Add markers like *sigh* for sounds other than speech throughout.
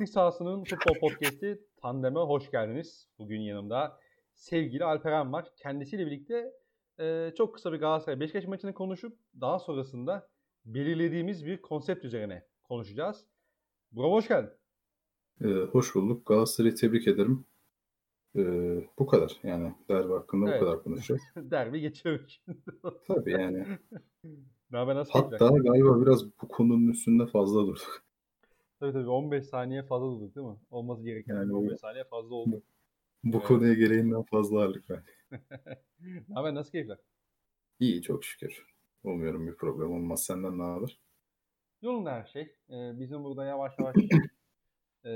Taktik sahasının futbol podcast'i Tandem'e hoş geldiniz. Bugün yanımda sevgili Alperen var. Kendisiyle birlikte e, çok kısa bir Galatasaray Beşiktaş maçını konuşup daha sonrasında belirlediğimiz bir konsept üzerine konuşacağız. Bravo hoş geldin. Ee, hoş bulduk. Galatasaray'ı tebrik ederim. Ee, bu kadar. Yani derbi hakkında evet. bu kadar konuşacağız. *laughs* derbi geçiyoruz. Tabii yani. *laughs* ne haber nasıl Hatta galiba biraz bu konunun üstünde fazla durduk. Tabii tabii 15 saniye fazla durduk değil mi? Olması gereken yani 15 saniye fazla oldu. Bu evet. konuya gereğinden fazla ağırlık *laughs* ne haber nasıl keyifler? İyi çok şükür. Umuyorum bir problem olmaz. Senden ne haber? Yolunda her şey. Ee, bizim burada yavaş yavaş *laughs* e,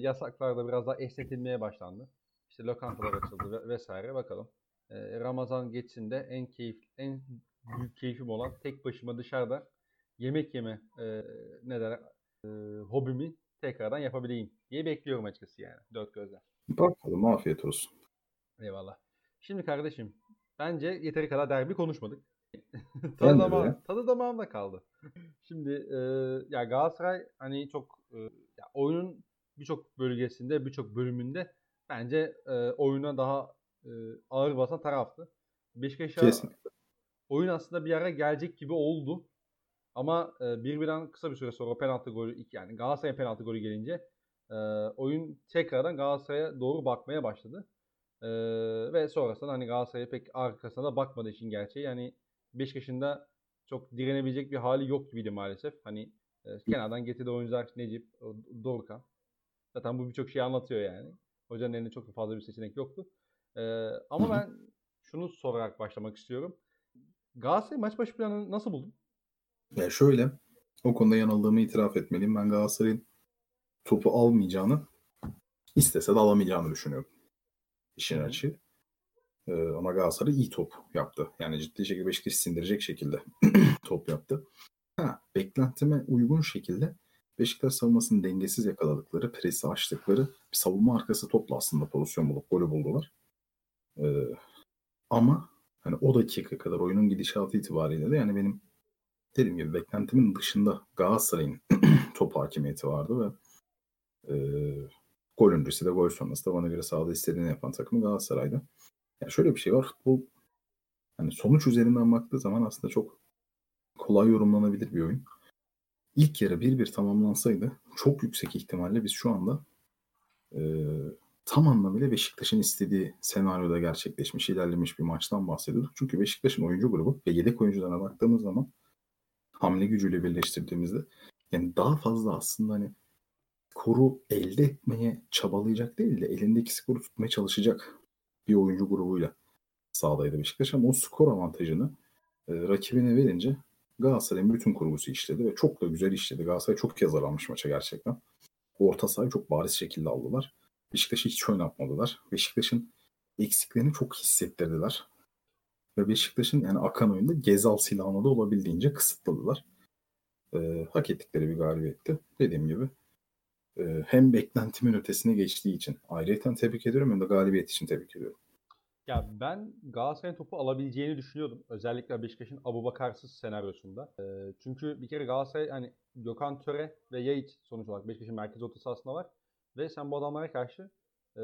yasaklar da biraz daha esnetilmeye başlandı. İşte lokantalar açıldı vesaire bakalım. E, Ramazan geçsin de en keyif en büyük keyfim olan tek başıma dışarıda yemek yeme e, ne der e, hobimi tekrardan yapabileyim diye bekliyorum açıkçası yani dört gözle. Bakalım afiyet olsun. Eyvallah. Şimdi kardeşim bence yeteri kadar derbi konuşmadık. *laughs* tadı, damağım, tadı damağımda kaldı. *laughs* Şimdi e, ya Galatasaray hani çok e, ya oyunun birçok bölgesinde birçok bölümünde bence e, oyuna daha e, ağır basan taraftı. Beşiktaş'a oyun aslında bir ara gelecek gibi oldu. Ama e, birbirinden kısa bir süre sonra penaltı golü yani Galatasaray penaltı golü gelince e, oyun tekrardan Galatasaray'a doğru bakmaya başladı. E, ve sonrasında hani Galatasaray'a pek arkasına da bakmadı işin gerçeği. Yani Beşiktaş'ın da çok direnebilecek bir hali yok gibiydi maalesef. Hani e, kenardan getirdiği oyuncular Necip, Dorukhan. Zaten bu birçok şeyi anlatıyor yani. Hocanın elinde çok fazla bir seçenek yoktu. E, ama ben şunu sorarak başlamak istiyorum. Galatasaray maç başı planını nasıl buldun? Ya şöyle, o konuda yanıldığımı itiraf etmeliyim. Ben Galatasaray'ın topu almayacağını, istese de alamayacağını düşünüyorum. İşin açığı. Ee, ama Galatasaray iyi top yaptı. Yani ciddi şekilde Beşiktaş'ı sindirecek şekilde *clears throat* top yaptı. Ha, beklentime uygun şekilde Beşiktaş savunmasının dengesiz yakaladıkları, presi açtıkları bir savunma arkası topla aslında pozisyon bulup golü buldular. Ee, ama hani o dakika kadar oyunun gidişatı itibariyle de yani benim dediğim gibi beklentimin dışında Galatasaray'ın *clears throat* top hakimiyeti vardı ve e, gol öncesi de gol sonrası da bana göre sahada istediğini yapan takımı Galatasaray'da. Yani şöyle bir şey var. Bu hani sonuç üzerinden baktığı zaman aslında çok kolay yorumlanabilir bir oyun. İlk yarı bir bir tamamlansaydı çok yüksek ihtimalle biz şu anda e, tam anlamıyla Beşiktaş'ın istediği senaryoda gerçekleşmiş, ilerlemiş bir maçtan bahsediyorduk. Çünkü Beşiktaş'ın oyuncu grubu ve yedek oyuncularına baktığımız zaman hamle gücüyle birleştirdiğimizde yani daha fazla aslında hani skoru elde etmeye çabalayacak değil de elindeki skoru tutmaya çalışacak bir oyuncu grubuyla sahadaydı Beşiktaş ama o skor avantajını e, rakibine verince Galatasaray'ın bütün kurgusu işledi ve çok da güzel işledi. Galatasaray çok kez almış maça gerçekten. Orta sahayı çok bariz şekilde aldılar. Beşiktaş'ı hiç oynatmadılar. Beşiktaş'ın eksiklerini çok hissettirdiler. Ve Beşiktaş'ın yani akan oyunda Gezal silahını da olabildiğince kısıtladılar. E, hak ettikleri bir galibiyetti. Dediğim gibi e, hem beklentimin ötesine geçtiği için ayrıyeten tebrik ediyorum hem de galibiyet için tebrik ediyorum. Ya ben Galatasaray'ın topu alabileceğini düşünüyordum. Özellikle Beşiktaş'ın Abubakarsız senaryosunda. E, çünkü bir kere Galatasaray hani Gökhan Töre ve Yayiç sonuç olarak Beşiktaş'ın merkez orta sahasında var. Ve sen bu adamlara karşı e,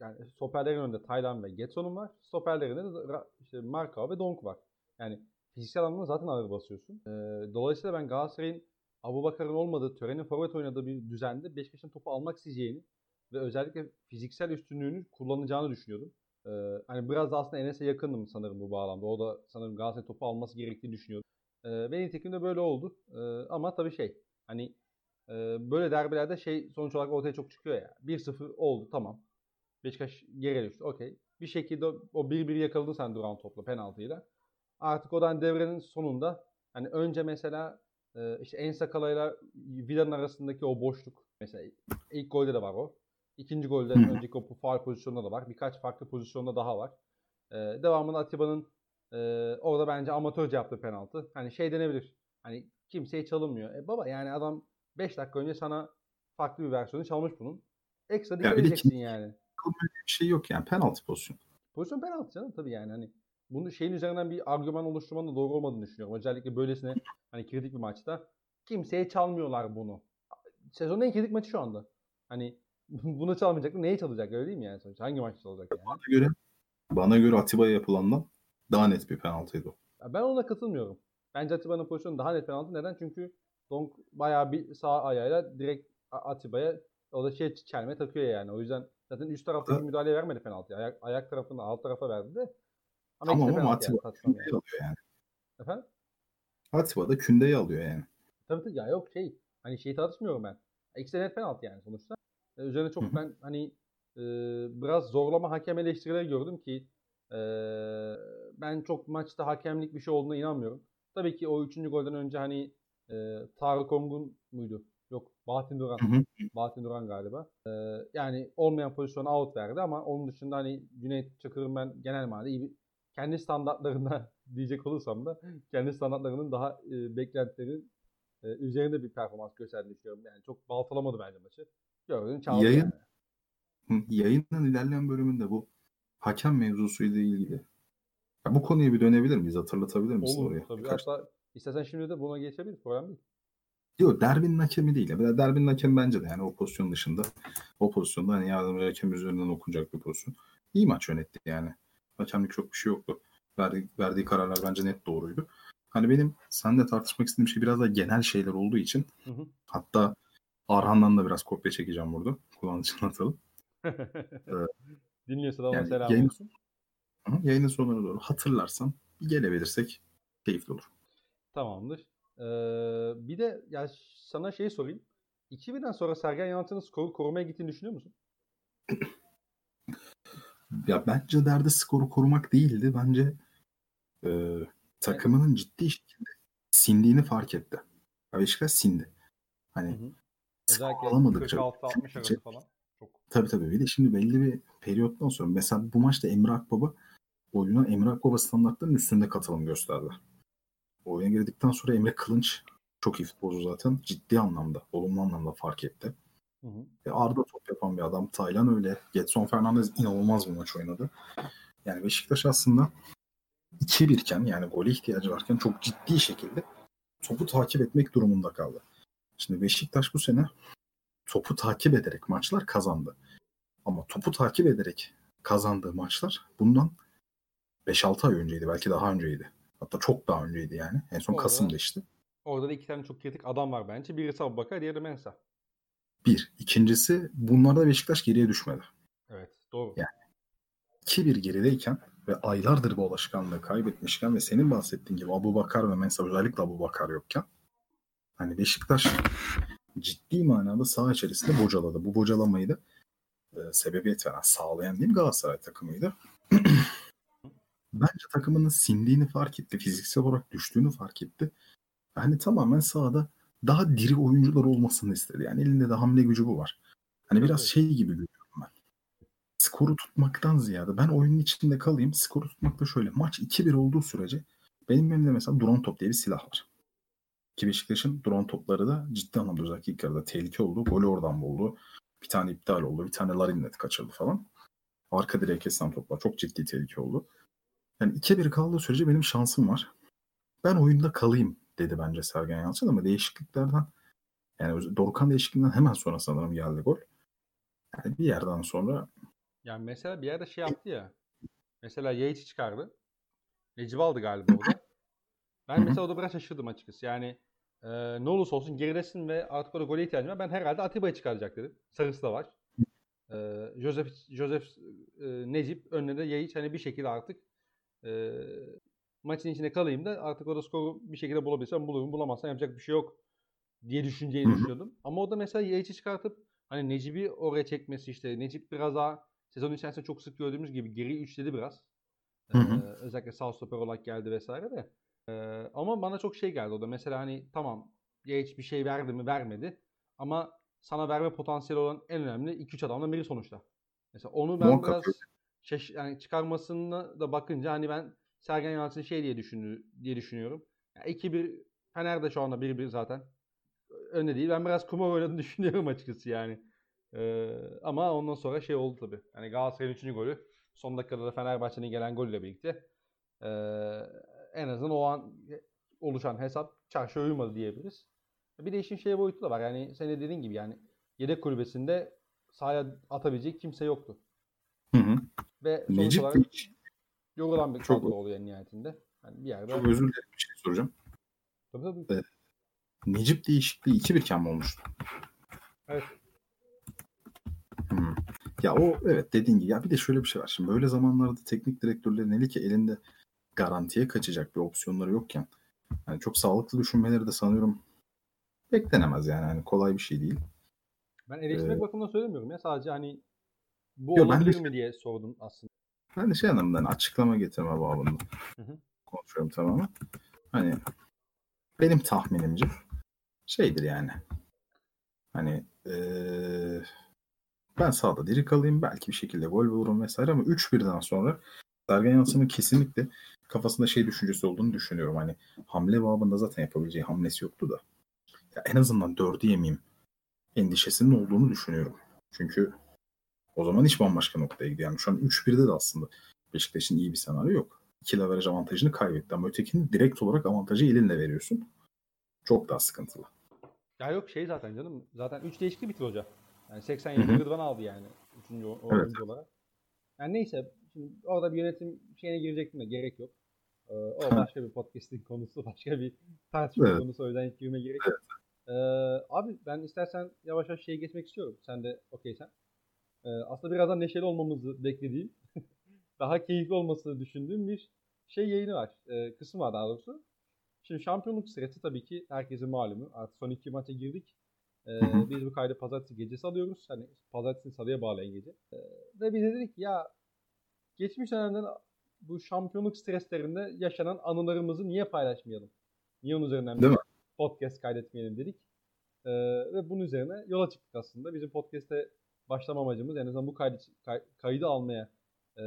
yani stoperlerin önünde Taylan ve Getson'un var. Stoperlerinde de işte Marka ve Donk var. Yani fiziksel anlamda zaten ağır basıyorsun. E, dolayısıyla ben Galatasaray'ın Abu Bakar'ın olmadığı, törenin forvet oynadığı bir düzende Beşiktaş'ın topu almak isteyeceğini ve özellikle fiziksel üstünlüğünü kullanacağını düşünüyordum. Ee, hani biraz da aslında Enes'e yakındım sanırım bu bağlamda. O da sanırım Galatasaray topu alması gerektiğini düşünüyordu. Ee, ve nitekim de böyle oldu. Ee, ama tabii şey hani e, böyle derbilerde şey sonuç olarak ortaya çok çıkıyor ya. 1-0 oldu tamam. Beşiktaş geri düştü okey. Bir şekilde o 1-1 yakaladın sen duran topla penaltıyla. Artık odan devrenin sonunda hani önce mesela e, işte En Sakala'yla Vida'nın arasındaki o boşluk mesela ilk golde de var o. İkinci golde önceki o faal pozisyonunda da var. Birkaç farklı pozisyonda daha var. E, devamında Atiba'nın e, orada bence amatörce yaptığı penaltı. Hani şey denebilir. Hani kimseye çalınmıyor. E baba yani adam 5 dakika önce sana farklı bir versiyonu çalmış bunun. Ekstra dikkat edeceksin yani. Bir şey yok yani penaltı pozisyon. Pozisyon penaltı canım tabii yani hani bunu şeyin üzerinden bir argüman oluşturmanın da doğru olmadığını düşünüyorum. Özellikle böylesine hani kritik bir maçta kimseye çalmıyorlar bunu. Sezonun en kritik maçı şu anda. Hani *laughs* bunu çalmayacaktı. Neyi çalacak öyle değil mi yani sonuçta? Hangi maçta çalacak yani? Bana göre bana göre Atiba'ya yapılandan daha net bir penaltıydı o. Ben ona katılmıyorum. Bence Atiba'nın pozisyonu daha net penaltı. Neden? Çünkü Donk bayağı bir sağ ayağıyla direkt Atiba'ya o da şey çelme takıyor yani. O yüzden zaten üst taraftaki Ha. müdahale vermedi penaltı. Ayak, ayak tarafını alt tarafa verdi de. Ama Tamam ama yani, Atiba tartışmam kündeyi yani. alıyor yani. Efendim? Atiba da kündeyi alıyor yani. Tabii tabii ya yok şey. Hani şeyi tartışmıyorum ben. İkisi de net penaltı yani sonuçta. Ee, üzerine çok ben hani e, biraz zorlama hakem eleştirileri gördüm ki e, ben çok maçta hakemlik bir şey olduğuna inanmıyorum. Tabii ki o üçüncü golden önce hani e, Tarık Ongun muydu? Yok Bahattin Duran. Hı hı. Bahattin Duran galiba. E, yani olmayan pozisyona out verdi ama onun dışında hani Cüneyt Çakır'ın ben genel manada iyi bir kendi standartlarında *laughs* diyecek olursam da kendi standartlarının daha e, beklentilerin e, üzerinde bir performans gösterdiğini düşünüyorum. Yani çok baltalamadı bence maçı. Gördün çaldı Yayın- yani. Yayının ilerleyen bölümünde bu hakem mevzusuyla ilgili. Ya bu konuya bir dönebilir miyiz? Hatırlatabilir misin Olur oraya? tabii. Birkaç- Hatta istersen şimdi de buna geçebiliriz. Problem değil. Yok derbinin hakemi değil. Ya. Derbinin hakemi bence de yani o pozisyon dışında. O pozisyonda hani yardımcı hakem üzerinden okunacak bir pozisyon. İyi maç yönetti yani. Hakemlik çok bir şey yoktu. Verdiği, verdiği kararlar bence net doğruydu. Hani benim seninle tartışmak istediğim şey biraz da genel şeyler olduğu için Hı hı. hatta Arhan'dan da biraz kopya çekeceğim burada. Kulağını çınlatalım. *laughs* Dinliyorsa da ona Yani selam yayın- olsun. Yayının sonuna doğru hatırlarsam bir gelebilirsek keyifli olur. Tamamdır. Ee, bir de ya sana şey sorayım. 2000'den sonra Sergen Yalçın'ın skoru korumaya gittiğini düşünüyor musun? Ya bence derdi skoru korumak değildi. Bence e, takımının ciddi şekilde sindiğini fark etti. Beşiktaş sindi. Hani Hı hı. Özellikle alamadıkça 46-60 arası falan. Çok. tabii tabii bir de şimdi belli bir periyottan sonra mesela bu maçta Emre Akbaba oyuna Emre Akbaba standartlarının üstünde katılım gösterdi. Oyuna girdikten sonra Emre Kılınç çok iyi futbolcu zaten. Ciddi anlamda, olumlu anlamda fark etti. Hı hı. E, Arda top yapan bir adam. Taylan öyle. Getson Fernandez inanılmaz bir maç oynadı. Yani Beşiktaş aslında 2-1 iken yani gole ihtiyacı varken çok ciddi şekilde topu takip etmek durumunda kaldı. Şimdi Beşiktaş bu sene topu takip ederek maçlar kazandı. Ama topu takip ederek kazandığı maçlar bundan 5-6 ay önceydi. Belki daha önceydi. Hatta çok daha önceydi yani. En son Orada- Kasım'da işte. Orada da iki tane çok kritik adam var bence. Birisi Abubakar, diğeri Mensah. Bir. İkincisi bunlarda Beşiktaş geriye düşmedi. Evet, doğru. Ya. 2-1 gerideyken ve aylardır bu alışkanlığı kaybetmişken ve senin bahsettiğin gibi Abu Bakar ve Mensah özellikle Abu Bakar yokken hani Beşiktaş ciddi manada saha içerisinde bocaladı. Bu bocalamayı da e, sebebiyet veren, sağlayan diyeyim Galatasaray takımıydı. *clears throat* Bence takımının sindiğini fark etti. Fiziksel olarak düştüğünü fark etti. Yani tamamen sahada daha diri oyuncular olmasını istedi. Yani elinde de hamle gücü bu var. Hani biraz Evet. şey gibi görüyorum ben. Skoru tutmaktan ziyade ben oyunun içinde kalayım. Skoru tutmakta şöyle. Maç 2-1 olduğu sürece benim elimde mesela drone top diye bir silah var. Ki Beşiktaş'ın drone topları da ciddi anlamda özellikle ilk yarıda tehlike oldu. Golü oradan buldu. Bir tane iptal oldu. Bir tane Larinnet kaçırdı falan. Arka direğe kesen toplar. Çok ciddi tehlike oldu. Yani 2-1 kaldığı sürece benim şansım var. Ben oyunda kalayım dedi bence Sergen Yalçın ama değişikliklerden yani Dorukhan değişikliğinden hemen sonra sanırım geldi gol. Yani bir yerden sonra Yani mesela bir yerde şey yaptı ya. Mesela Yates çıkardı. Necip aldı galiba orada. Ben Hı hı. mesela orada biraz şaşırdım açıkçası. Yani e, ne olursa olsun geridesin ve artık orada gole ihtiyacım var. Ben herhalde Atiba'yı çıkaracak dedim. Sarısı da var. E, Joseph, Joseph e, Necip önüne de Yates hani bir şekilde artık e, maçın içinde kalayım da artık orada skoru bir şekilde bulabilirsem bulurum. Bulamazsam yapacak bir şey yok diye hı. düşünüyordum. Ama o da mesela Yates'i çıkartıp hani Necip'i oraya çekmesi işte Necip biraz daha sezon içerisinde çok sık gördüğümüz gibi geri üçledi biraz. Ee, özellikle sağ stoper olarak geldi vesaire de. Ee, ama bana çok şey geldi o da. Mesela hani tamam Yates bir şey verdi mi vermedi. Ama sana verme potansiyeli olan en önemli 2-3 adamdan biri sonuçta. Mesela onu ben Muhakkak biraz öyle. Şaş yani çıkarmasına da bakınca hani ben Sergen Yalçın şey diye düşünü diye düşünüyorum. Ya 2-1 Fener de şu anda 1-1 zaten. Önde değil. Ben biraz kumar oynadığını *laughs* düşünüyorum açıkçası yani. Ee, ama ondan sonra şey oldu tabii. Yani Galatasaray'ın 3. golü son dakikada da Fenerbahçe'nin gelen golle birlikte ee, en azından o an oluşan hesap çarşıya uymadı diyebiliriz. Bir de işin şey boyutu da var. Yani senin de dediğin gibi yani yedek kulübesinde sahaya atabilecek kimse yoktu. Hı hı. Ve Necip olarak Değiş- yorulan bir Çok- kadro oluyor nihayetinde. Yani bir yerde Çok özür dilerim bir şey soracağım. tabii, tabii. Evet. Necip değişikliği 2-1 iken mi olmuştu? Evet. Hmm. Ya o evet dediğin gibi. Ya bir de şöyle bir şey var. Şimdi böyle zamanlarda teknik direktörlerin eli ki elinde garantiye kaçacak bir opsiyonları yokken yani çok sağlıklı düşünmeleri de sanıyorum beklenemez yani. Hani kolay bir şey değil. Ben eleştirmek Ee, bakımından söylemiyorum ya. Sadece hani bu Yo, de olabilir şey- mi diye sordum aslında. Ben de şey anlamında hani açıklama getirme babında konuşuyorum tamamen. Hani benim tahminimce şeydir yani. Hani eee, ben sağda diri kalayım. Belki bir şekilde gol bulurum vesaire ama 3-1'den sonra Sergen Yalçın'ın kesinlikle kafasında şey düşüncesi olduğunu düşünüyorum. Hani hamle babında zaten yapabileceği hamlesi yoktu da. Ya en azından 4'ü yemeyeyim endişesinin olduğunu düşünüyorum. Çünkü o zaman iş bambaşka noktaya gidiyor. Yani şu an 3-1'de de aslında Beşiktaş'ın iyi bir senaryo yok. İki leveraj avantajını kaybetti ama ötekini direkt olarak avantajı elinle veriyorsun. Çok daha sıkıntılı. Ya yok şey zaten canım. Zaten 3 değişiklik bitir hoca. Yani 87 Hı hı. Rıdvan aldı yani. Üçüncü o- Evet. oyuncu olarak. Yani neyse. Şimdi orada bir yönetim şeyine girecektim de gerek yok. Ee, o başka bir podcast'in konusu. *laughs* Başka bir tartışma Evet. konusu. O yüzden hiç girmeye gerek yok. Ee, abi ben istersen yavaş yavaş şeye geçmek istiyorum. Sen de okeysen. Ee, aslında birazdan neşeli olmamızı beklediğim, *laughs* daha keyifli olmasını düşündüğüm bir şey yayını var. Ee, kısım var daha doğrusu. Şimdi şampiyonluk sırası tabii ki herkesin malumu. Artık son iki maça girdik. Ee, biz bu kaydı pazartesi gecesi alıyoruz. Hani pazartesi salıya bağlayan gece. Ee, ve biz de dedik ya geçmiş dönemden bu şampiyonluk streslerinde yaşanan anılarımızı niye paylaşmayalım? Niye onun üzerinden Değil bir mi? podcast kaydetmeyelim dedik. Ee, ve bunun üzerine yola çıktık aslında. Bizim podcast'e başlama amacımız en azından bu kaydı, kay- kaydı almaya e,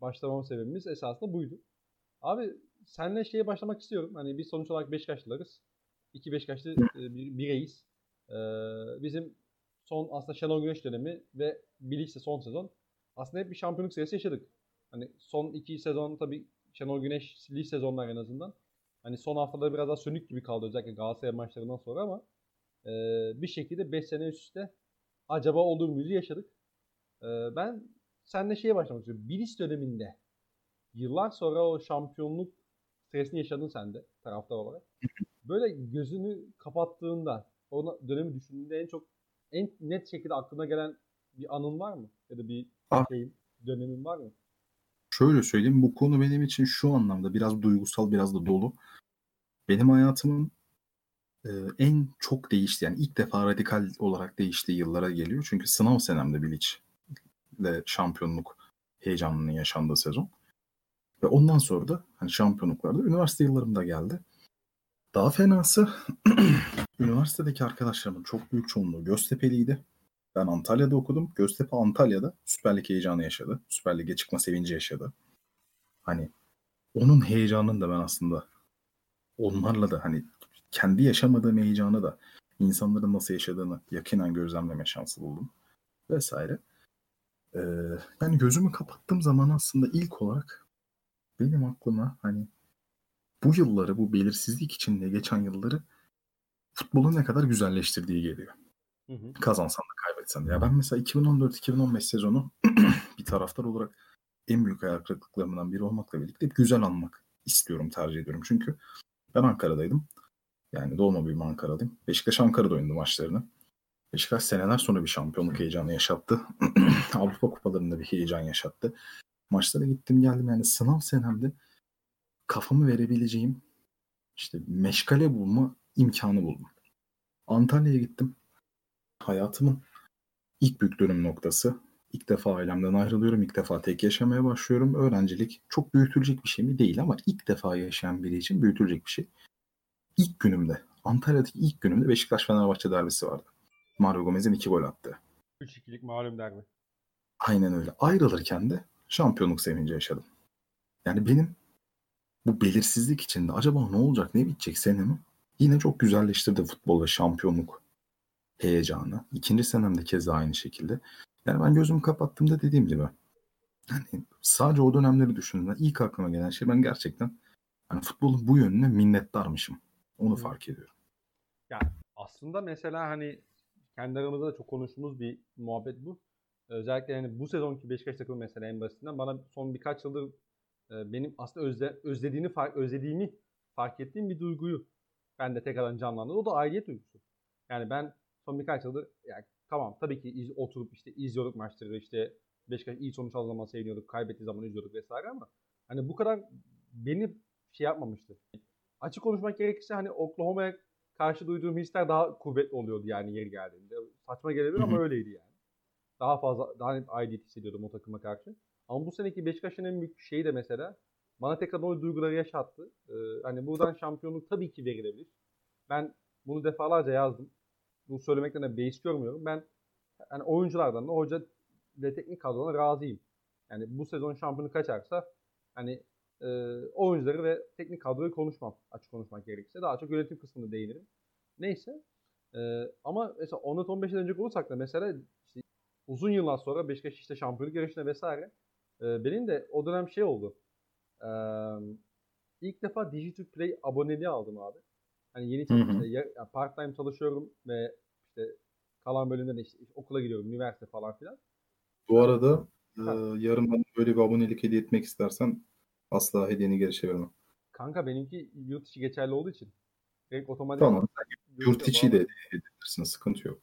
başlamamız sebebimiz esasında buydu. Abi senle şeye başlamak istiyorum. Hani biz sonuç olarak Beşiktaşlılarız. İki Beşiktaşlı e, bir, bireyiz. Ee, bizim son aslında Şenol Güneş dönemi ve Bilic'le son sezon aslında hep bir şampiyonluk serisi yaşadık. Hani son iki sezon tabii Şenol Güneş'li sezonlar en azından. Hani son haftaları biraz daha sönük gibi kaldı özellikle Galatasaray maçlarından sonra ama e, bir şekilde 5 sene üst üste acaba olur muyuz yaşadık. E, ben seninle şeye başlamak istiyorum. Bilic döneminde yıllar sonra o şampiyonluk stresini yaşadın sen de taraftar olarak. Böyle gözünü kapattığında o dönemi düşündüğünde en çok en net şekilde aklına gelen bir anın var mı? Ya da bir Ah. şeyin, dönemin var mı? Şöyle söyleyeyim bu konu benim için şu anlamda biraz duygusal biraz da dolu. Benim hayatımın en çok değişti yani ilk defa radikal olarak değiştiği yıllara geliyor. Çünkü sınav senemde Bilic ile şampiyonluk heyecanının yaşandığı sezon. Ve ondan sonra da hani şampiyonluklarda üniversite yıllarımda geldi. Daha fenası *clears throat* üniversitedeki arkadaşlarımın çok büyük çoğunluğu Göztepe'liydi. Ben Antalya'da okudum. Göztepe Antalya'da Süper Lig heyecanı yaşadı. Süper Lig'e çıkma sevinci yaşadı. Hani onun heyecanını da ben aslında onlarla da hani kendi yaşamadığım heyecanı da insanların nasıl yaşadığını yakinen gözlemleme şansı buldum. Vesaire. Ee, yani gözümü kapattığım zaman aslında ilk olarak benim aklıma hani bu yılları, bu belirsizlik içinde geçen yılları futbolun ne kadar güzelleştirdiği geliyor Hı hı. kazansan da kaybetsen de. Ya ben mesela 2014-2015 sezonu *clears throat* bir taraftar olarak en büyük hayal kırıklıklarımdan biri olmakla birlikte hep güzel anmak istiyorum, tercih ediyorum. Çünkü ben Ankara'daydım. Yani doğma büyüme Ankara'dayım. Beşiktaş Ankara'da oynadı maçlarını. Beşiktaş seneler sonra bir şampiyonluk heyecanı yaşattı. *clears throat* Avrupa kupalarında bir heyecan yaşattı. Maçlara gittim geldim yani sınav senemde kafamı verebileceğim işte meşgale bulma imkanı buldum. Antalya'ya gittim hayatımın ilk büyük dönüm noktası. İlk defa ailemden ayrılıyorum. ilk defa tek yaşamaya başlıyorum. Öğrencilik çok büyütülecek bir şey mi? Değil ama ilk defa yaşayan biri için büyütülecek bir şey. İlk günümde, Antalya'daki ilk günümde Beşiktaş-Fenerbahçe derbisi vardı. Mario Gomez'in iki gol attı. 3-2'lik malum derbi. Aynen öyle. Ayrılırken de şampiyonluk sevinci yaşadım. Yani benim bu belirsizlik içinde acaba ne olacak, ne bitecek senemi yine çok güzelleştirdi futbolda şampiyonluk heyecanı. İkinci senemde keza aynı şekilde. Yani ben gözümü kapattığımda dediğim gibi hani sadece o dönemleri düşündüğümde ilk aklıma gelen şey ben gerçekten hani futbolun bu yönüne minnettarmışım. Onu fark ediyorum. aslında mesela hani kendi aramızda da çok konuştuğumuz bir muhabbet bu. Özellikle yani bu sezonki Beşiktaş takımı mesela en basitinden bana son birkaç yıldır e, benim aslında özle, özlediğini fark, özlediğimi fark ettiğim bir duyguyu ben de tekrardan canlandırdı. O da aidiyet duygusu. Yani ben son birkaç yıldır yani tamam tabii ki iz, oturup işte izliyorduk maçları işte Beşiktaş iyi sonuç aldığı zaman seviniyorduk, kaybettiği zaman üzülüyorduk vesaire ama hani bu kadar beni şey yapmamıştı. Açık konuşmak gerekirse hani Oklahoma'ya karşı duyduğum hisler daha kuvvetli oluyordu yani yeri geldiğinde. Saçma gelebilir ama öyleydi yani. Daha fazla, daha net aidiyet hissediyordum o takıma karşı. Ama bu seneki Beşiktaş'ın en büyük şeyi de mesela bana tekrar o duyguları yaşattı. Ee, hani buradan şampiyonluk tabii ki verilebilir. Ben bunu defalarca yazdım. Bunu söylemekten de beis görmüyorum. Ben hani oyunculardan da hoca ve teknik kadrona razıyım. Yani bu sezon şampiyonu kaçarsa hani e, oyuncuları ve teknik kadroyu konuşmam açık konuşmak gerekirse. Daha çok yönetim kısmını değinirim. Neyse. E, ama mesela 14-15 yıl önce olursak da mesela işte uzun yıllar sonra Beşiktaş işte şampiyonluk yarışına vesaire e, benim de o dönem şey oldu. E, ilk defa Digital Play aboneliği aldım abi. Hani yeni işte, part time çalışıyorum ve işte kalan bölümde de işte, işte okula gidiyorum, üniversite falan filan. Bu arada e, yarın bana böyle bir abonelik hediye etmek istersen asla hediyeni geri çevirmem. Kanka benimki yurt içi geçerli olduğu için. Direkt otomatik. Tamam. Yurt içi de edebilirsin. Sıkıntı yok.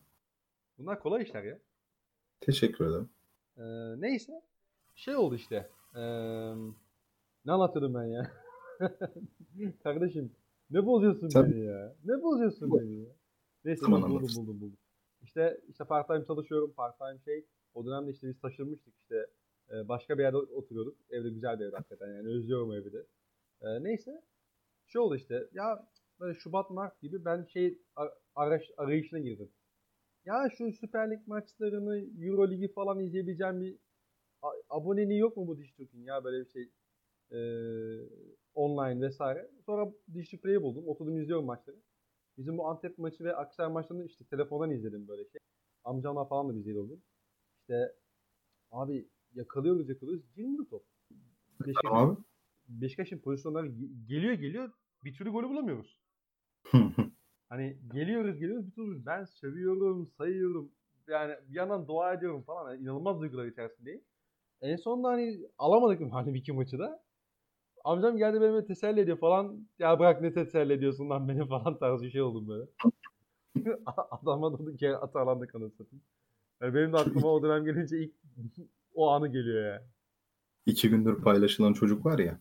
Bunlar kolay işler ya. Teşekkür ederim. Ee, neyse. Şey oldu işte. Ee, ne anlatıyordum ben ya? *laughs* Kardeşim ne bozuyorsun Sen... beni ya? Ne bozuyorsun Bu... beni ya? Neyse tamam, buldum, buldum buldum buldum. İşte işte part time çalışıyorum. Part time şey. O dönemde işte biz taşınmıştık işte. E, başka bir yerde oturuyorduk. Evde güzel bir ev hakikaten yani özlüyorum evi de. E, neyse. Şey oldu işte. Ya böyle Şubat Mart gibi ben şey araş, arayışına girdim. Ya şu Süper Lig maçlarını, Euro Ligi falan izleyebileceğim bir aboneliği yok mu bu Dijitürk'ün ya böyle bir şey e, online vesaire. Sonra Dijitürk'ü buldum. Oturdum izliyorum maçları. Bizim bu Antep maçı ve Aksaray maçlarını işte telefondan izledim böyle şey. Amcamla falan da biz izliyorduk. İşte abi yakalıyoruz yakalıyoruz. Girmiyor top. Beşiktaş'ın, abi. Beşiktaş'ın pozisyonları geliyor geliyor bir türlü golü bulamıyoruz. *laughs* hani geliyoruz geliyoruz bir türlü ben sövüyorum sayıyorum yani bir yandan dua ediyorum falan yani inanılmaz duygular içerisindeyim. En sonunda hani alamadık hani iki maçı da. Amcam geldi benimle teselli ediyor falan. Ya bırak ne teselli ediyorsun lan beni falan tarzı bir şey oldum böyle. *laughs* Adama durduk yere atarlandık anasını satayım. Yani benim de aklıma o dönem gelince ilk o anı geliyor ya. İki gündür paylaşılan çocuk var ya.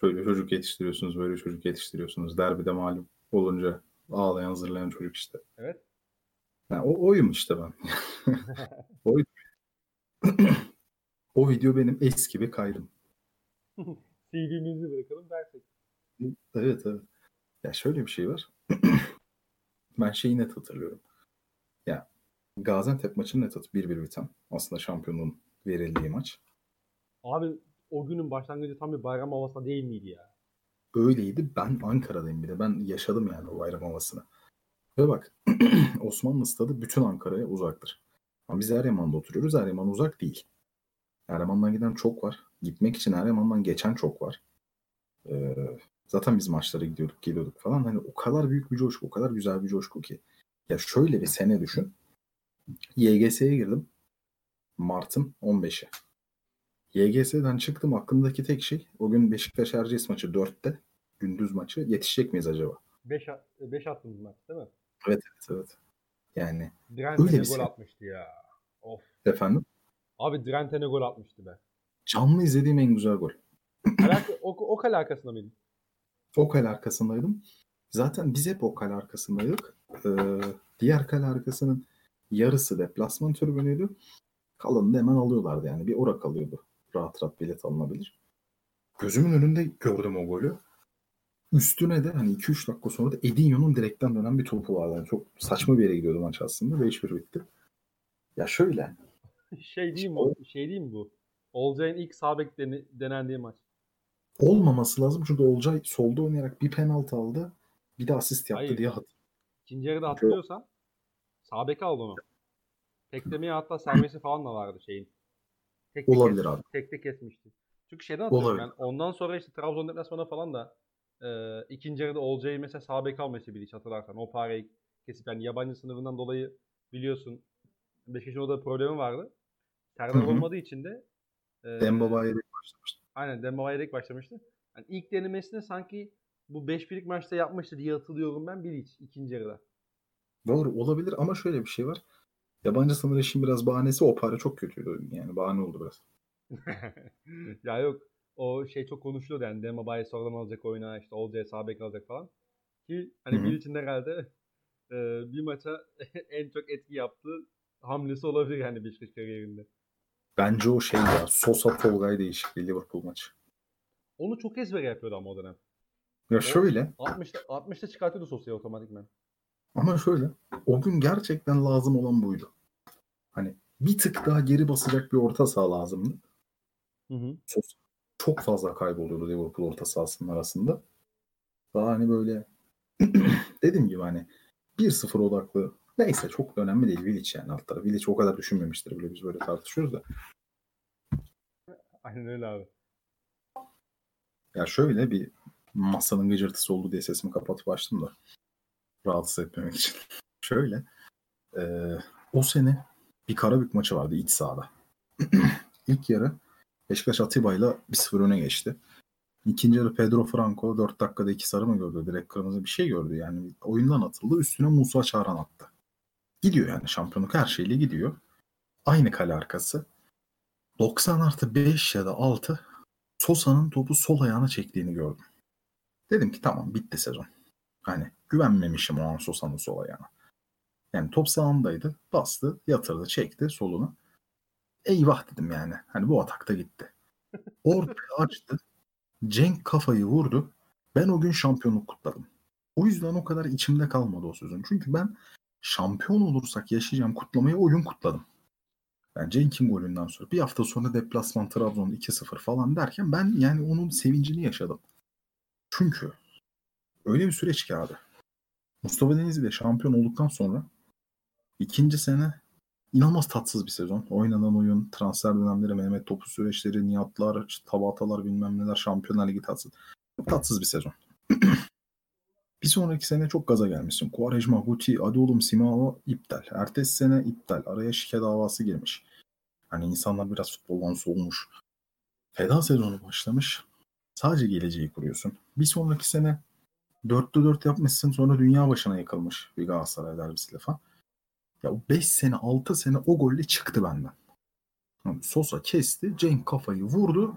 Şöyle çocuk yetiştiriyorsunuz, böyle çocuk yetiştiriyorsunuz. Derbide malum olunca ağlayan, hazırlayan çocuk işte. Evet. Yani o oyum işte ben. *laughs* Oyum. o video benim eski bir kaydım. *laughs* CV'mizi bırakalım dersek. Evet evet. Ya şöyle bir şey var. *clears throat* ben şeyi net hatırlıyorum. Ya Gaziantep maçını net atıp 1-1 biten. Aslında şampiyonluğun verildiği maç. Abi o günün başlangıcı tam bir bayram havasında değil miydi ya? Öyleydi. Ben Ankara'dayım bir de. Ben yaşadım yani o bayram havasını. Ve bak *clears throat* Osmanlı stadı bütün Ankara'ya uzaktır. Ama biz Eryaman'da oturuyoruz. Eryaman uzak değil. Eryaman'dan giden çok var. Gitmek için Eryaman'dan geçen çok var. Ee, zaten biz maçlara gidiyorduk, geliyorduk falan. Hani o kadar büyük bir coşku, o kadar güzel bir coşku ki. Ya şöyle bir sene düşün. YGS'ye girdim. Mart'ın 15'i. YGS'den çıktım aklımdaki tek şey o gün Beşiktaş Erciyes maçı 4'te. Gündüz maçı. Yetişecek miyiz acaba? 5 5 attığımız maç değil mi? Evet evet evet. Yani öyle bir gol şey. atmıştı ya. Of. Efendim? Abi Drente'ne gol atmıştı be. Canlı izlediğim en güzel gol. Alaka, o, o kale arkasında mıydın? O kale arkasındaydım. Zaten biz hep o kale arkasındaydık. Ee, diğer kale arkasının yarısı deplasman tribünüydü. Kalanını hemen alıyorlardı yani. Bir ora kalıyordu. Rahat rahat bilet alınabilir. Gözümün önünde gördüm o golü. Üstüne de hani 2-3 dakika sonra da Edinho'nun direkten dönen bir topu vardı. Yani çok saçma bir yere gidiyordu maç aslında. 5-1 bitti. Ya şöyle. şey değil mi o? Şey değil mi bu? Olcay'ın ilk sağ bek denendiği maç. Olmaması lazım çünkü Olcay solda oynayarak bir penaltı aldı. Bir de asist yaptı Hayır. diye hatırlıyorum. İkinci yarıda hatırlıyorsan sağ bek aldı onu. Teklemeye hatta sermesi falan da vardı şeyin. Tek Olabilir kes, abi. Tekte kesmişti. Çünkü şeyden hatırlıyorum ben. Ondan sonra işte Trabzon deplasmanı falan da e, ikinci yarıda Olcay'ı mesela sağ bek alması bir hatırlarsan. O parayı kesip yani yabancı sınırından dolayı biliyorsun Beşiktaş'ın orada problemi vardı. Serdar olmadığı için de e, Dembaba yedek başlamıştı. Aynen Dembaba yedek başlamıştı. Yani ilk denemesini sanki bu 5 birlik maçta yapmıştı diye hatırlıyorum ben Bilic ikinci yarıda. Doğru olabilir ama şöyle bir şey var. Yabancı sınır işin biraz bahanesi o para çok kötüydü. Yani bahane oldu biraz. *laughs* ya yok o şey çok konuşuluyordu yani Dembaba'yı sonradan alacak oyuna işte Olcay'a sağ bek alacak falan. Ki hani hı. Bilic'in herhalde e, bir maça *laughs* en çok etki yaptığı hamlesi olabilir yani Beşiktaş kariyerinde. Bence o şey ya Sosa Tolgay değişikliği Liverpool maçı. Onu çok ezbere yapıyordu ama o dönem. Ya şöyle 60'ta 60'ta çıkartıyordu Sosa'yı otomatikman. Ama şöyle o gün gerçekten lazım olan buydu. Hani bir tık daha geri basacak bir orta saha lazımdı. Hı hı. Çok fazla kayboluyordu Liverpool orta sahasının arasında. Daha hani böyle *clears throat* dediğim gibi hani 1-0 odaklı neyse çok da önemli değil Vilic yani alt tarafı. Vilic o kadar düşünmemiştir bile biz böyle tartışıyoruz da. Aynen öyle abi. Ya şöyle bir masanın gıcırtısı oldu diye sesimi kapatıp açtım da rahatsız etmemek için. *laughs* şöyle e, o sene bir Karabük maçı vardı iç sahada. *clears throat* İlk yarı Beşiktaş Atiba'yla 1-0 öne geçti. İkinci yarı Pedro Franco 4 dakikada 2 sarı mı gördü? Direkt kırmızı bir şey gördü. Yani oyundan atıldı. Üstüne Musa Çağran attı. Gidiyor yani şampiyonluk her şeyle gidiyor. Aynı kale arkası. 90 artı 5 ya da 6 Sosa'nın topu sol ayağına çektiğini gördüm. Dedim ki tamam bitti sezon. Hani güvenmemişim o an Sosa'nın sol ayağına. Yani top sağındaydı. Bastı, yatırdı, çekti solunu. Eyvah dedim yani. Hani bu atakta gitti. Ortaya *laughs* açtı. Cenk kafayı vurdu. Ben o gün şampiyonluk kutladım. O yüzden o kadar içimde kalmadı o sözün. Çünkü ben şampiyon olursak yaşayacağım kutlamayı o gün kutladım. Yani Cenk'in golünden sonra bir hafta sonra deplasman Trabzon 2-0 falan derken ben yani onun sevincini yaşadım. Çünkü öyle bir süreç ki abi. Mustafa Denizli de şampiyon olduktan sonra ikinci sene inanılmaz tatsız bir sezon. Oynanan oyun, transfer dönemleri, Mehmet Topu süreçleri, Nihatlar, Tabatalar bilmem neler, Şampiyonlar Ligi tatsız. Çok tatsız bir sezon. *clears throat* bir sonraki sene çok gaza gelmişsin. Quaresma, Guti, hadi oğlum Simao iptal. Ertesi sene iptal. Araya şike davası girmiş. Hani insanlar biraz futboldan soğumuş. Feda sezonu başlamış. Sadece geleceği kuruyorsun. Bir sonraki sene 4'te 4 yapmışsın sonra dünya başına yıkılmış bir Galatasaray derbisiyle falan. Ya o 5 sene 6 sene o golle çıktı benden. Sosa kesti. Cenk kafayı vurdu.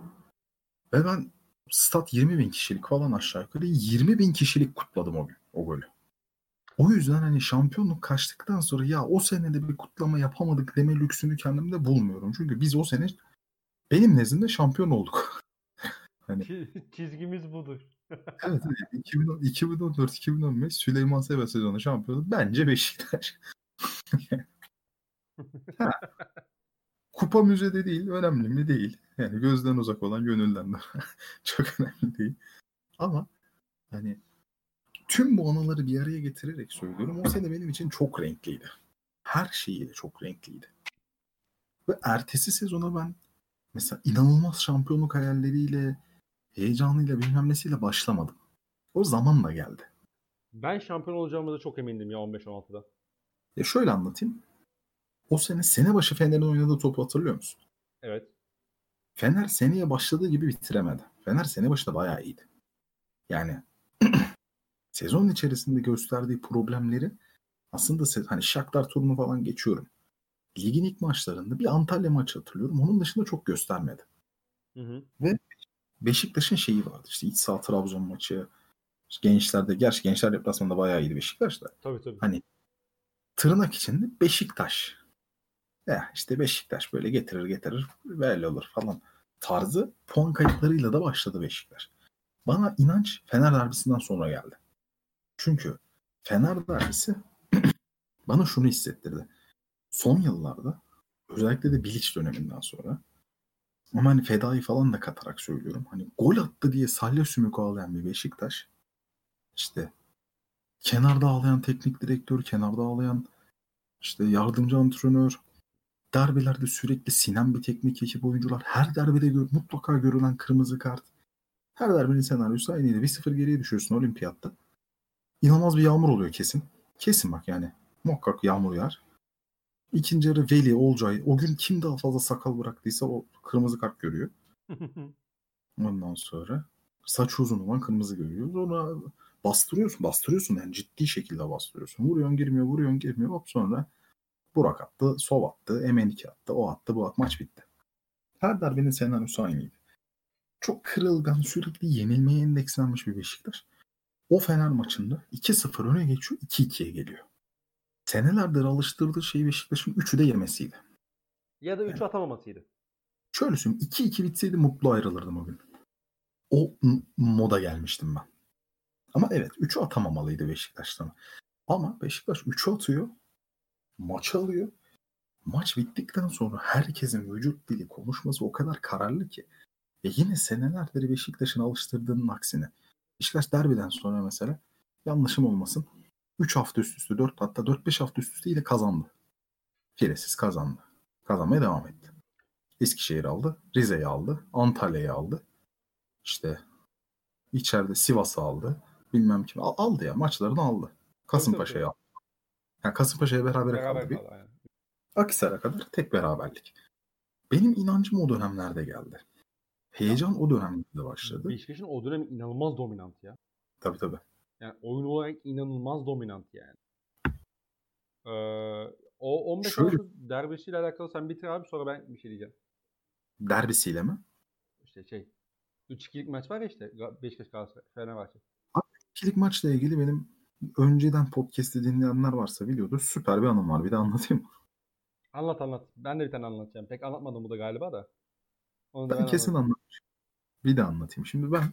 Ve ben stat 20 bin kişilik falan aşağı yukarı 20 bin kişilik kutladım o gün o golü. O yüzden hani şampiyonluk kaçtıktan sonra ya o senede bir kutlama yapamadık deme lüksünü kendimde bulmuyorum. Çünkü biz o sene benim nezdimde şampiyon olduk. *laughs* hani Çizgimiz budur. Evet 2014-2015 Süleyman Sebe sezonu şampiyonu bence Beşiktaş. Ha. Kupa müzede değil, önemli mi değil. Yani gözden uzak olan gönülden de *laughs* çok önemli değil. Ama hani tüm bu anıları bir araya getirerek söylüyorum. O sene benim için çok renkliydi. Her şeyiyle çok renkliydi. Ve ertesi sezona ben mesela inanılmaz şampiyonluk hayalleriyle, heyecanıyla bilmem nesiyle başlamadım. O zamanla geldi. Ben şampiyon olacağımıza çok emindim ya 15-16'da. Ya şöyle anlatayım. O sene sene başı Fener'in oynadığı topu hatırlıyor musun? Evet. Fener seneye başladığı gibi bitiremedi. Fener sene başında bayağı iyiydi. Yani *clears throat* sezon içerisinde gösterdiği problemleri aslında hani Shakhtar turunu falan geçiyorum. Ligin ilk maçlarında bir Antalya maçı hatırlıyorum. Onun dışında çok göstermedi. Hı hı. Beşiktaş'ın şeyi vardı. İşte iç saha Trabzon maçı. Gençlerde, gerçi gençler deplasmanında bayağı iyiydi Beşiktaş da. Tabii tabii. Hani tırnak içinde Beşiktaş. Ya işte Beşiktaş böyle getirir getirir böyle olur falan tarzı puan kayıplarıyla da başladı Beşiktaş. Bana inanç Fener derbisinden sonra geldi. Çünkü Fener derbisi *clears throat* bana şunu hissettirdi. Son yıllarda özellikle de Bilic döneminden sonra ama hani fedayı falan da katarak söylüyorum. Hani gol attı diye salya sümük ağlayan bir Beşiktaş işte kenarda ağlayan teknik direktör, kenarda ağlayan işte yardımcı antrenör, derbilerde sürekli sinen bir teknik ekip oyuncular, her derbide gör, mutlaka görülen kırmızı kart. Her derbinin senaryosu aynıydı. 1-0 geriye düşüyorsun olimpiyatta. İnanılmaz bir yağmur oluyor kesin. Kesin bak yani. Muhakkak yağmur yağar. İkinci yarı Veli, Olcay. O gün kim daha fazla sakal bıraktıysa o kırmızı kart görüyor. *laughs* Ondan sonra saç uzun olan kırmızı görüyor. Sonra bastırıyorsun, bastırıyorsun yani ciddi şekilde bastırıyorsun. Vuruyorsun girmiyor, vuruyorsun girmiyor. Hop sonra Burak attı, Sov attı, Emenike attı, o attı, bu attı. Maç bitti. Her darbenin senaryosu aynıydı. Çok kırılgan, sürekli yenilmeye endekslenmiş bir Beşiktaş. O Fener maçında 2-0 öne geçiyor, 2-2'ye geliyor. Senelerdir alıştırdığı şey Beşiktaş'ın 3'ü de yemesiydi. ya da 3 atamamasıydı. Şöyle söyleyeyim 2-2 bitseydi mutlu ayrılırdım o gün. O moda gelmiştim ben. Ama evet 3'ü atamamalıydı Beşiktaş'tan. Ama Beşiktaş 3'ü atıyor. Maç alıyor. Maç bittikten sonra herkesin vücut dili konuşması o kadar kararlı ki. Ve yine senelerdir Beşiktaş'ın alıştırdığının aksine. Beşiktaş derbiden sonra mesela yanlışım olmasın. 3 hafta üst üste 4 hatta 4-5 hafta üst üste yine kazandı. Firesiz kazandı. Kazanmaya devam etti. Eskişehir aldı. Rize'yi aldı. Antalya'yı aldı. İşte içeride Sivas'ı aldı. Bilmem kim. Al- aldı ya. Maçlarını aldı. Kasımpaşa'yı aldı. Yani Kasımpaşa'ya berabere Beraber kaldı. bir. Yani. Akhisar'a kadar tek beraberlik. Benim inancım o dönemlerde geldi. Heyecan o dönemlerde başladı. Beşiktaş'ın o dönem inanılmaz dominant ya. Tabii tabii. Yani oyun olarak inanılmaz dominant yani. Ee, o 15 Şöyle- Ağustos derbisiyle alakalı sen bitir abi sonra ben bir şey diyeceğim. Derbisiyle mi? İşte şey 3-2'lik maç var ya işte Beşiktaş Galatasaray Fenerbahçe. İkilik maçla ilgili benim önceden podcast'i dinleyenler varsa biliyordur. Süper bir anım var. Bir de anlatayım mı? Anlat anlat. Ben de bir tane anlatacağım. Pek anlatmadım bu da galiba da. Onu da Ben kesin anlatayım. Bir de anlatayım. Şimdi ben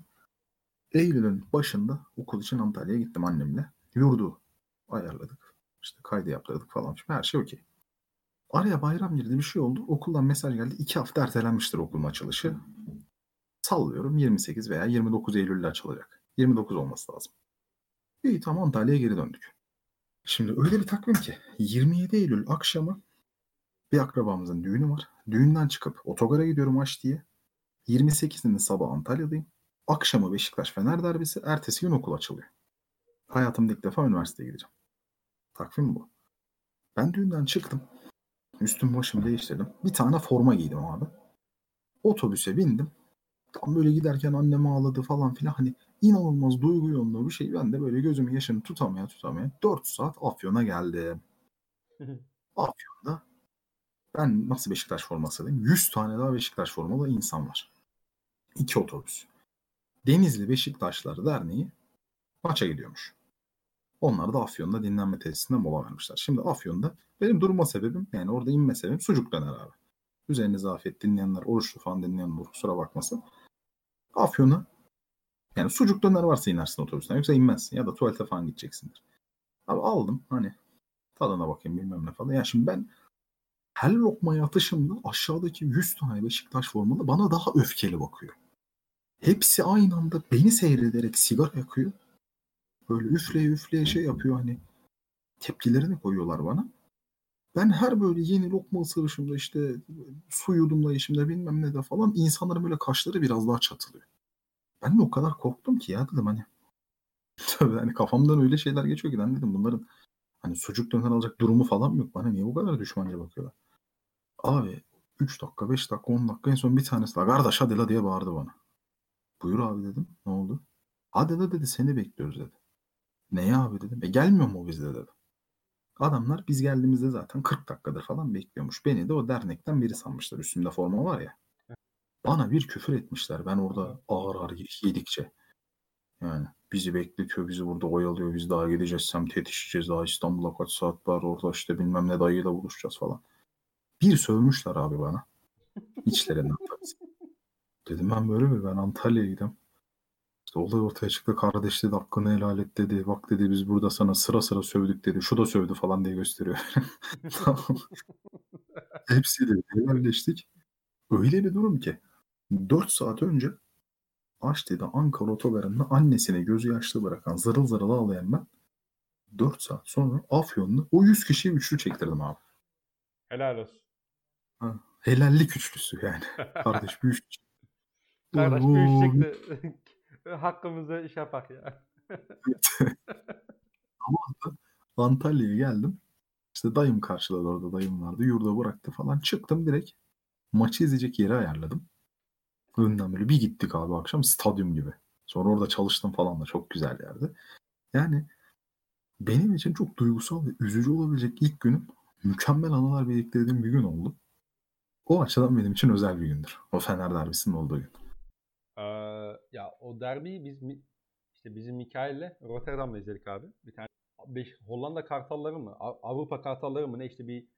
Eylül'ün başında okul için Antalya'ya gittim annemle. Yurdu ayarladık. İşte kaydı yaptırdık falan. Şimdi her şey okey. Araya bayram girdi bir şey oldu. Okuldan mesaj geldi. İki hafta ertelenmiştir okulun açılışı. Sallıyorum 28 veya 29 Eylül'de açılacak. 29 olması lazım. İyi tamam Antalya'ya geri döndük. Şimdi öyle bir takvim ki 27 Eylül akşamı bir akrabamızın düğünü var. Düğünden çıkıp otogara gidiyorum aç diye. 28'inde sabah Antalya'dayım. Akşamı Beşiktaş Fener derbisi. Ertesi gün okul açılıyor. Hayatımda ilk defa üniversiteye gideceğim. Takvim bu. Ben düğünden çıktım. Üstüm başımı değiştirdim. Bir tane forma giydim abi. Otobüse bindim. Tam böyle giderken annem ağladı falan filan. Hani inanılmaz duygu yoğunluğu bir şey. Ben de böyle gözümün yaşını tutamaya tutamaya 4 saat Afyon'a geldim. *laughs* Afyon'da ben nasıl Beşiktaş formasıyım? 100 tane daha Beşiktaş formalı insan var. İki otobüs. Denizli Beşiktaşlar Derneği maça gidiyormuş. Onlar da Afyon'da dinlenme tesisinde mola vermişler. Şimdi Afyon'da benim durma sebebim yani orada inme sebebim sucuk döner abi. Üzerinize afiyet dinleyenler, oruçlu falan dinleyenler kusura bakmasın. Afyon'a yani sucuk döner varsa inersin otobüsten yoksa inmezsin ya da tuvalete falan gideceksindir. Abi aldım hani tadına bakayım bilmem ne falan. Ya şimdi ben her lokmaya atışımda aşağıdaki 100 tane Beşiktaş formalı bana daha öfkeli bakıyor. Hepsi aynı anda beni seyrederek sigara yakıyor. Böyle üfleye üfleye şey yapıyor hani tepkilerini koyuyorlar bana. Ben her böyle yeni lokma ısırışımda işte su yudumlayışımda bilmem ne de falan insanların böyle kaşları biraz daha çatılıyor. Ben de o kadar korktum ki ya dedim hani *laughs* tabii hani kafamdan öyle şeyler geçiyor ki ben dedim bunların hani sucuk döner alacak durumu falan mı yok bana niye bu kadar düşmanca bakıyorlar. Abi 3 dakika 5 dakika 10 dakika en son bir tanesi daha kardeş hadi la diye bağırdı bana. Buyur abi dedim ne oldu? Hadi la dedi seni bekliyoruz dedi. Neye abi dedim. E gelmiyor mu bizde dedi. Adamlar biz geldiğimizde zaten 40 dakikadır falan bekliyormuş. Beni de o dernekten biri sanmışlar. Üstümde forma var ya. Bana bir küfür etmişler. Ben orada ağır ağır yedikçe. Yani bizi bekletiyor, bizi burada oyalıyor. Biz daha gideceğiz, semt yetişeceğiz. Daha İstanbul'a kaç saat var orada işte bilmem ne dayıyla buluşacağız falan. Bir sövmüşler abi bana. İçlerinden tabii. Dedim ben böyle mi? Ben Antalya'ya gidiyorum. İşte olay ortaya çıktı. Kardeş dedi hakkını helal et dedi. Bak dedi biz burada sana sıra sıra sövdük dedi. Şu da sövdü falan diye gösteriyor. *laughs* tamam. Hepsiyle helalleştik. Öyle bir durum ki 4 saat önce Aşti'de Ankara otogarında annesine gözü yaşlı bırakan zırıl zırıl ağlayan ben 4 saat sonra Afyon'da o 100 kişiyi üçlü çektirdim abi. Helal olsun. Ha, helallik üçlüsü yani. *laughs* Kardeş bir üçlü. Kardeş Oo. büyüşecek de *laughs* hakkımızda iş yapak ya. *laughs* Antalya'ya geldim. İşte dayım karşıladı orada dayım vardı. Yurda bıraktı falan. Çıktım direkt. Maçı izleyecek yeri ayarladım. Önden böyle bir gittik abi akşam stadyum gibi. Sonra orada çalıştım falan da çok güzel yerde. Yani benim için çok duygusal ve üzücü olabilecek ilk günüm mükemmel anılar biriktirdiğim bir gün oldu. O açıdan benim için özel bir gündür. O Fener derbisinin olduğu gün. Ee, ya o derbiyi biz işte bizim Mikail'le Rotterdam'da izledik abi. Bir tane beş, Hollanda Kartalları mı? Av- Avrupa Kartalları mı? Ne işte bir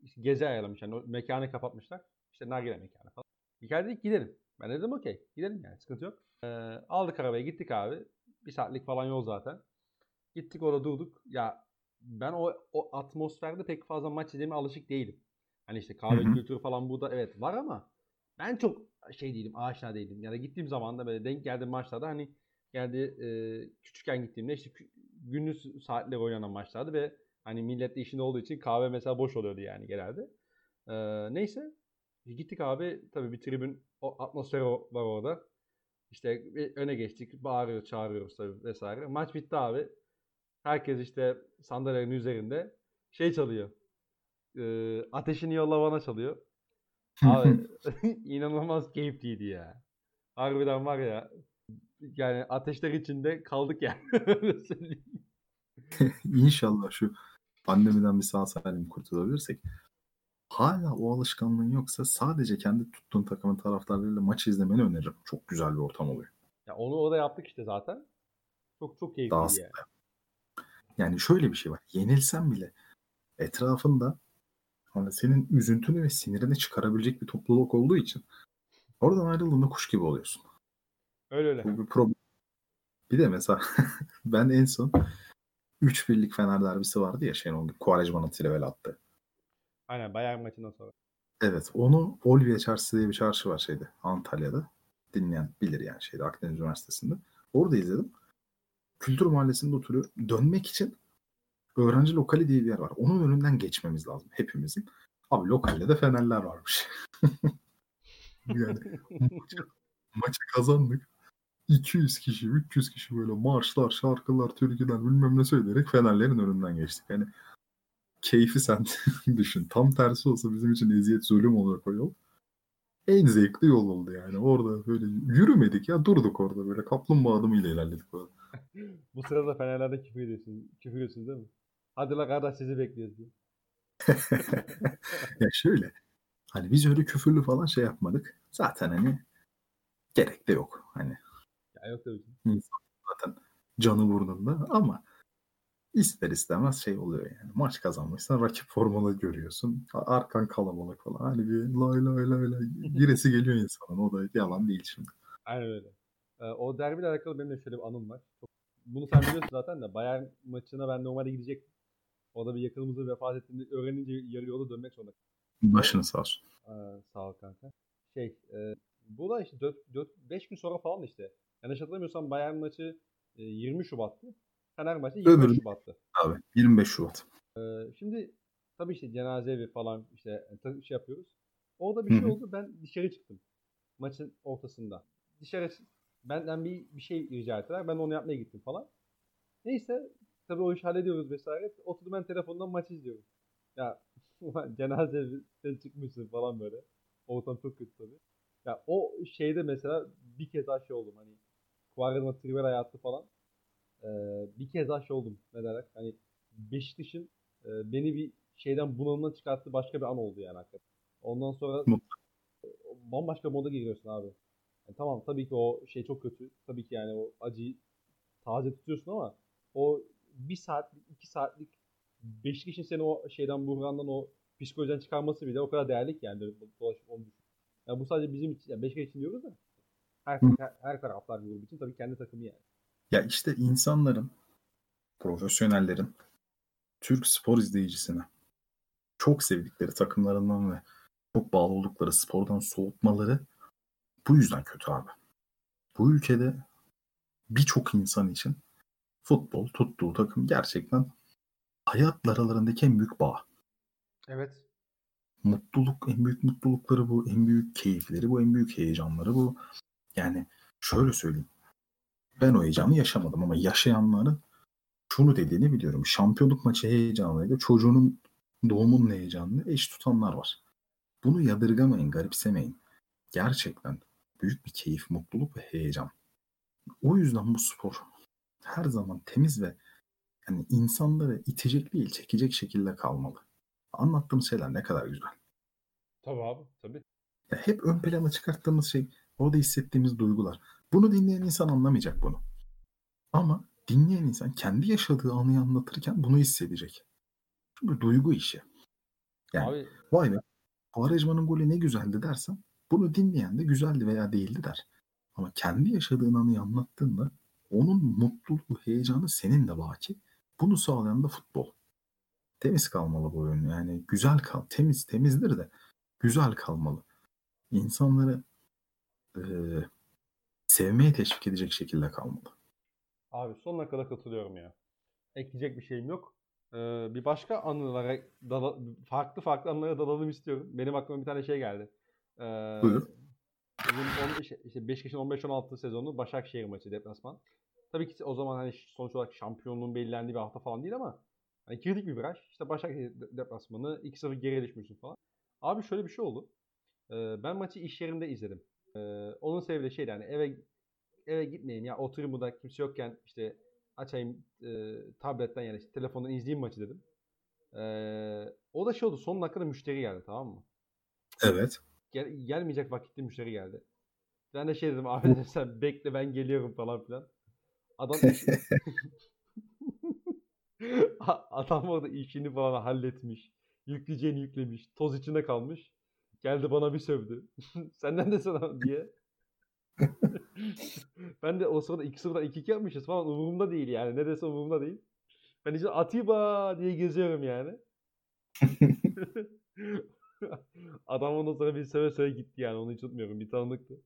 işte gezi ayarlamış. Yani mekanı kapatmışlar. İşte nargile mekanı falan. Mikail dedik gidelim. Ben dedim okey. Gidelim yani sıkıntı yok. Ee, aldık arabaya gittik abi. Bir saatlik falan yol zaten. Gittik orada durduk. Ya ben o, o atmosferde pek fazla maç izlemeye alışık değilim. Hani işte kahve kültürü falan burada evet var ama ben çok şey değilim, aşina değilim. Ya da gittiğim zaman da böyle denk geldiğim maçlarda hani geldi e, küçükken gittiğimde işte gündüz saatleri oynanan maçlardı ve hani millet de işinde olduğu için kahve mesela boş oluyordu yani genelde. E, neyse gittik abi tabii bir tribün o atmosferi var orada. İşte öne geçtik, bağırıyor, çağırıyoruz tabii vesaire. Maç bitti abi. Herkes işte sandalyelerin üzerinde şey çalıyor. E, ateşini yolla bana çalıyor. Abi *laughs* *laughs* inanılmaz keyifliydi ya. Harbiden var ya. Yani ateşler içinde kaldık yani. *laughs* İnşallah şu pandemiden bir sağ salim kurtulabilirsek hala o alışkanlığın yoksa sadece kendi tuttuğun takımın taraftarlarıyla maç izlemeni öneririm. Çok güzel bir ortam oluyor. ya onu orada yaptık işte zaten. Çok çok keyifliydi Daha yani. Yani şöyle bir şey var. Yenilsen bile etrafında hani senin üzüntünü ve sinirini çıkarabilecek bir topluluk olduğu için oradan ayrıldığında kuş gibi oluyorsun. Öyle öyle. Bu bir problem. Bir de mesela *laughs* ben en son 3 birlik Fener derbisi vardı ya Şenol Kuvarejman'ın trivel attı. Aynen Bayern maçından sonra. Evet onu Olvia Çarşısı diye bir çarşı var şeyde Antalya'da. Dinleyen bilir yani şeyde Akdeniz Üniversitesi'nde. Orada izledim. Kültür Mahallesi'nde oturuyorum. Dönmek için öğrenci lokali diye bir yer var. Onun önünden geçmemiz lazım hepimizin. Abi lokalde de Fenerler varmış. *laughs* yani maçı, maçı kazandık. 200 kişi, 300 kişi böyle marşlar, şarkılar, türküler bilmem ne söyleyerek Fenerlerin önünden geçtik. Yani keyfi sen *laughs* düşün. Tam tersi olsa bizim için eziyet zulüm olacak o yol. En zevkli yol oldu yani. Orada böyle yürümedik ya durduk orada böyle kaplumbağa adımıyla ilerledik orada. *laughs* Bu sırada Fenerler'de küfür ediyorsunuz. Küfür ediyorsunuz değil mi? Hadi la kardeş sizi bekliyoruz diye. *laughs* ya şöyle hani biz öyle küfürlü falan şey yapmadık. Zaten hani gerek de yok. Hani Ya yok tabii ki. zaten canı burnunda ama ister istemez şey oluyor yani. Maç kazanmışsan rakip formalı görüyorsun. Arkan kalabalık falan. Hani bir lay lay lay lay *laughs* giresi geliyor insanın. O da yalan değil şimdi. Aynen öyle. Ee, o derbiyle alakalı benim de şöyle bir anım var. Çok, bunu sen biliyorsun zaten de Bayern maçına ben normalde gidecektim. Orada bir yakınımızın vefat ettiğini öğrenince yarı yolda dönmek zorunda Başını sağ olsun. Aa, sağ ol kanka. Şey, e, bu da işte 4, 4 5 gün sonra falan işte. Yanlış hatırlamıyorsam Bayern maçı e, 20 Şubat'tı. Fener maçı 25 Öbürü- Şubat'tı. Abi 25 Şubat. E, şimdi tabii işte cenaze evi falan işte ta- şey yapıyoruz. Orada bir Hı şey oldu. Ben dışarı çıktım. Maçın ortasında. Dışarı benden bir bir şey rica ettiler. Ben onu yapmaya gittim falan. Neyse tabii o işi hallediyoruz vesaire. Oturdum ben telefondan maç izliyorum. Ya *laughs* ulan cenaze evi sen çıkmışsın falan böyle. Ortam çok kötü tabii. Ya o şeyde mesela bir kez daha şey oldum hani Quaresma Trivela hayatı falan. Ee, bir kez daha şey oldum ne derler hani Beşiktaş'ın e, beni bir şeyden bunalımdan çıkarttığı başka bir an oldu yani hakikaten. Ondan sonra e, bambaşka moda giriyorsun abi. Yani tamam tabii ki o şey çok kötü. Tabii ki yani o acıyı taze tutuyorsun ama o bir saatlik, iki saatlik Beşiktaş'ın seni o şeyden buhrandan o psikolojiden çıkarması bile o kadar değerli ki yani böyle dolaşıp onu düşün. Yani bu sadece bizim için, yani Beşiktaş için diyoruz da her, her, her taraftar grubu için tabii kendi takımı yani. Ya işte insanların, profesyonellerin Türk spor izleyicisine çok sevdikleri takımlarından ve çok bağlı oldukları spordan soğutmaları bu yüzden kötü abi. Bu ülkede birçok insan için futbol tuttuğu takım gerçekten hayatlar aralarındaki en büyük bağ. Evet. mutluluk, en büyük mutlulukları bu, en büyük keyifleri bu, en büyük heyecanları bu. Yani şöyle söyleyeyim. Ben o heyecanı yaşamadım ama yaşayanların şunu dediğini biliyorum. Şampiyonluk maçı heyecanıyla çocuğunun doğumun heyecanını eş tutanlar var. Bunu yadırgamayın, garipsemeyin. Gerçekten büyük bir keyif, mutluluk ve heyecan. O yüzden bu spor her zaman temiz ve yani insanları itecek değil, çekecek şekilde kalmalı. Anlattığım şeyler ne kadar güzel. Tabii abi, tabii. Ya hep ön plana çıkarttığımız şey orada hissettiğimiz duygular. Bunu dinleyen insan anlamayacak bunu. Ama dinleyen insan kendi yaşadığı anıyı anlatırken bunu hissedecek. Çünkü duygu işi. Yani Abi vay be Quaresma'nın golü ne güzeldi dersen bunu dinleyen de güzeldi veya değildi der. Ama kendi yaşadığın anıyı anlattığında onun mutluluğu, heyecanı senin de baki. Bunu sağlayan da futbol. Temiz kalmalı bu oyun. Yani güzel kal. Temiz temizdir de güzel kalmalı. İnsanları e, sevmeye teşvik edecek şekilde kalmalı. Abi sonuna kadar katılıyorum ya. Ekleyecek bir şeyim yok. Ee, bir başka anılara dala- farklı farklı anılara dalalım istiyorum. Benim aklıma bir tane şey geldi. Ee, Buyur. Bizim 15, işte Beşiktaş'ın 15-16 sezonu Başakşehir maçı deplasman. Tabii ki o zaman hani sonuç olarak şampiyonluğun belirlendiği bir hafta falan değil ama hani girdik bir viraj. İşte Başakşehir de- deplasmanı 2-0 geriye düşmüşsün falan. Abi şöyle bir şey oldu. Ee, ben maçı iş yerinde izledim. Ee, onun sebebi de şeydi hani eve eve gitmeyeyim ya oturayım burada kimse yokken işte açayım e, tabletten yani işte telefondan izleyeyim maçı dedim. Ee, o da şey oldu son dakikada müşteri geldi tamam mı? Evet. Gel, gelmeyecek vakitte müşteri geldi. Ben de şey dedim abi sen bekle ben geliyorum falan filan. Adam *laughs* *laughs* adam orada işini falan halletmiş. Yükleyeceğini yüklemiş. Toz içinde kalmış. Geldi bana bir sövdü. *laughs* Senden de sana diye. ben de o sırada 2-0'dan 2-2 yapmışız falan umurumda değil yani. Ne dese umurumda değil. Ben işte Atiba diye geziyorum yani. Adam ondan sonra bir söve söve gitti yani onu hiç unutmuyorum. Bir tanıdıktı.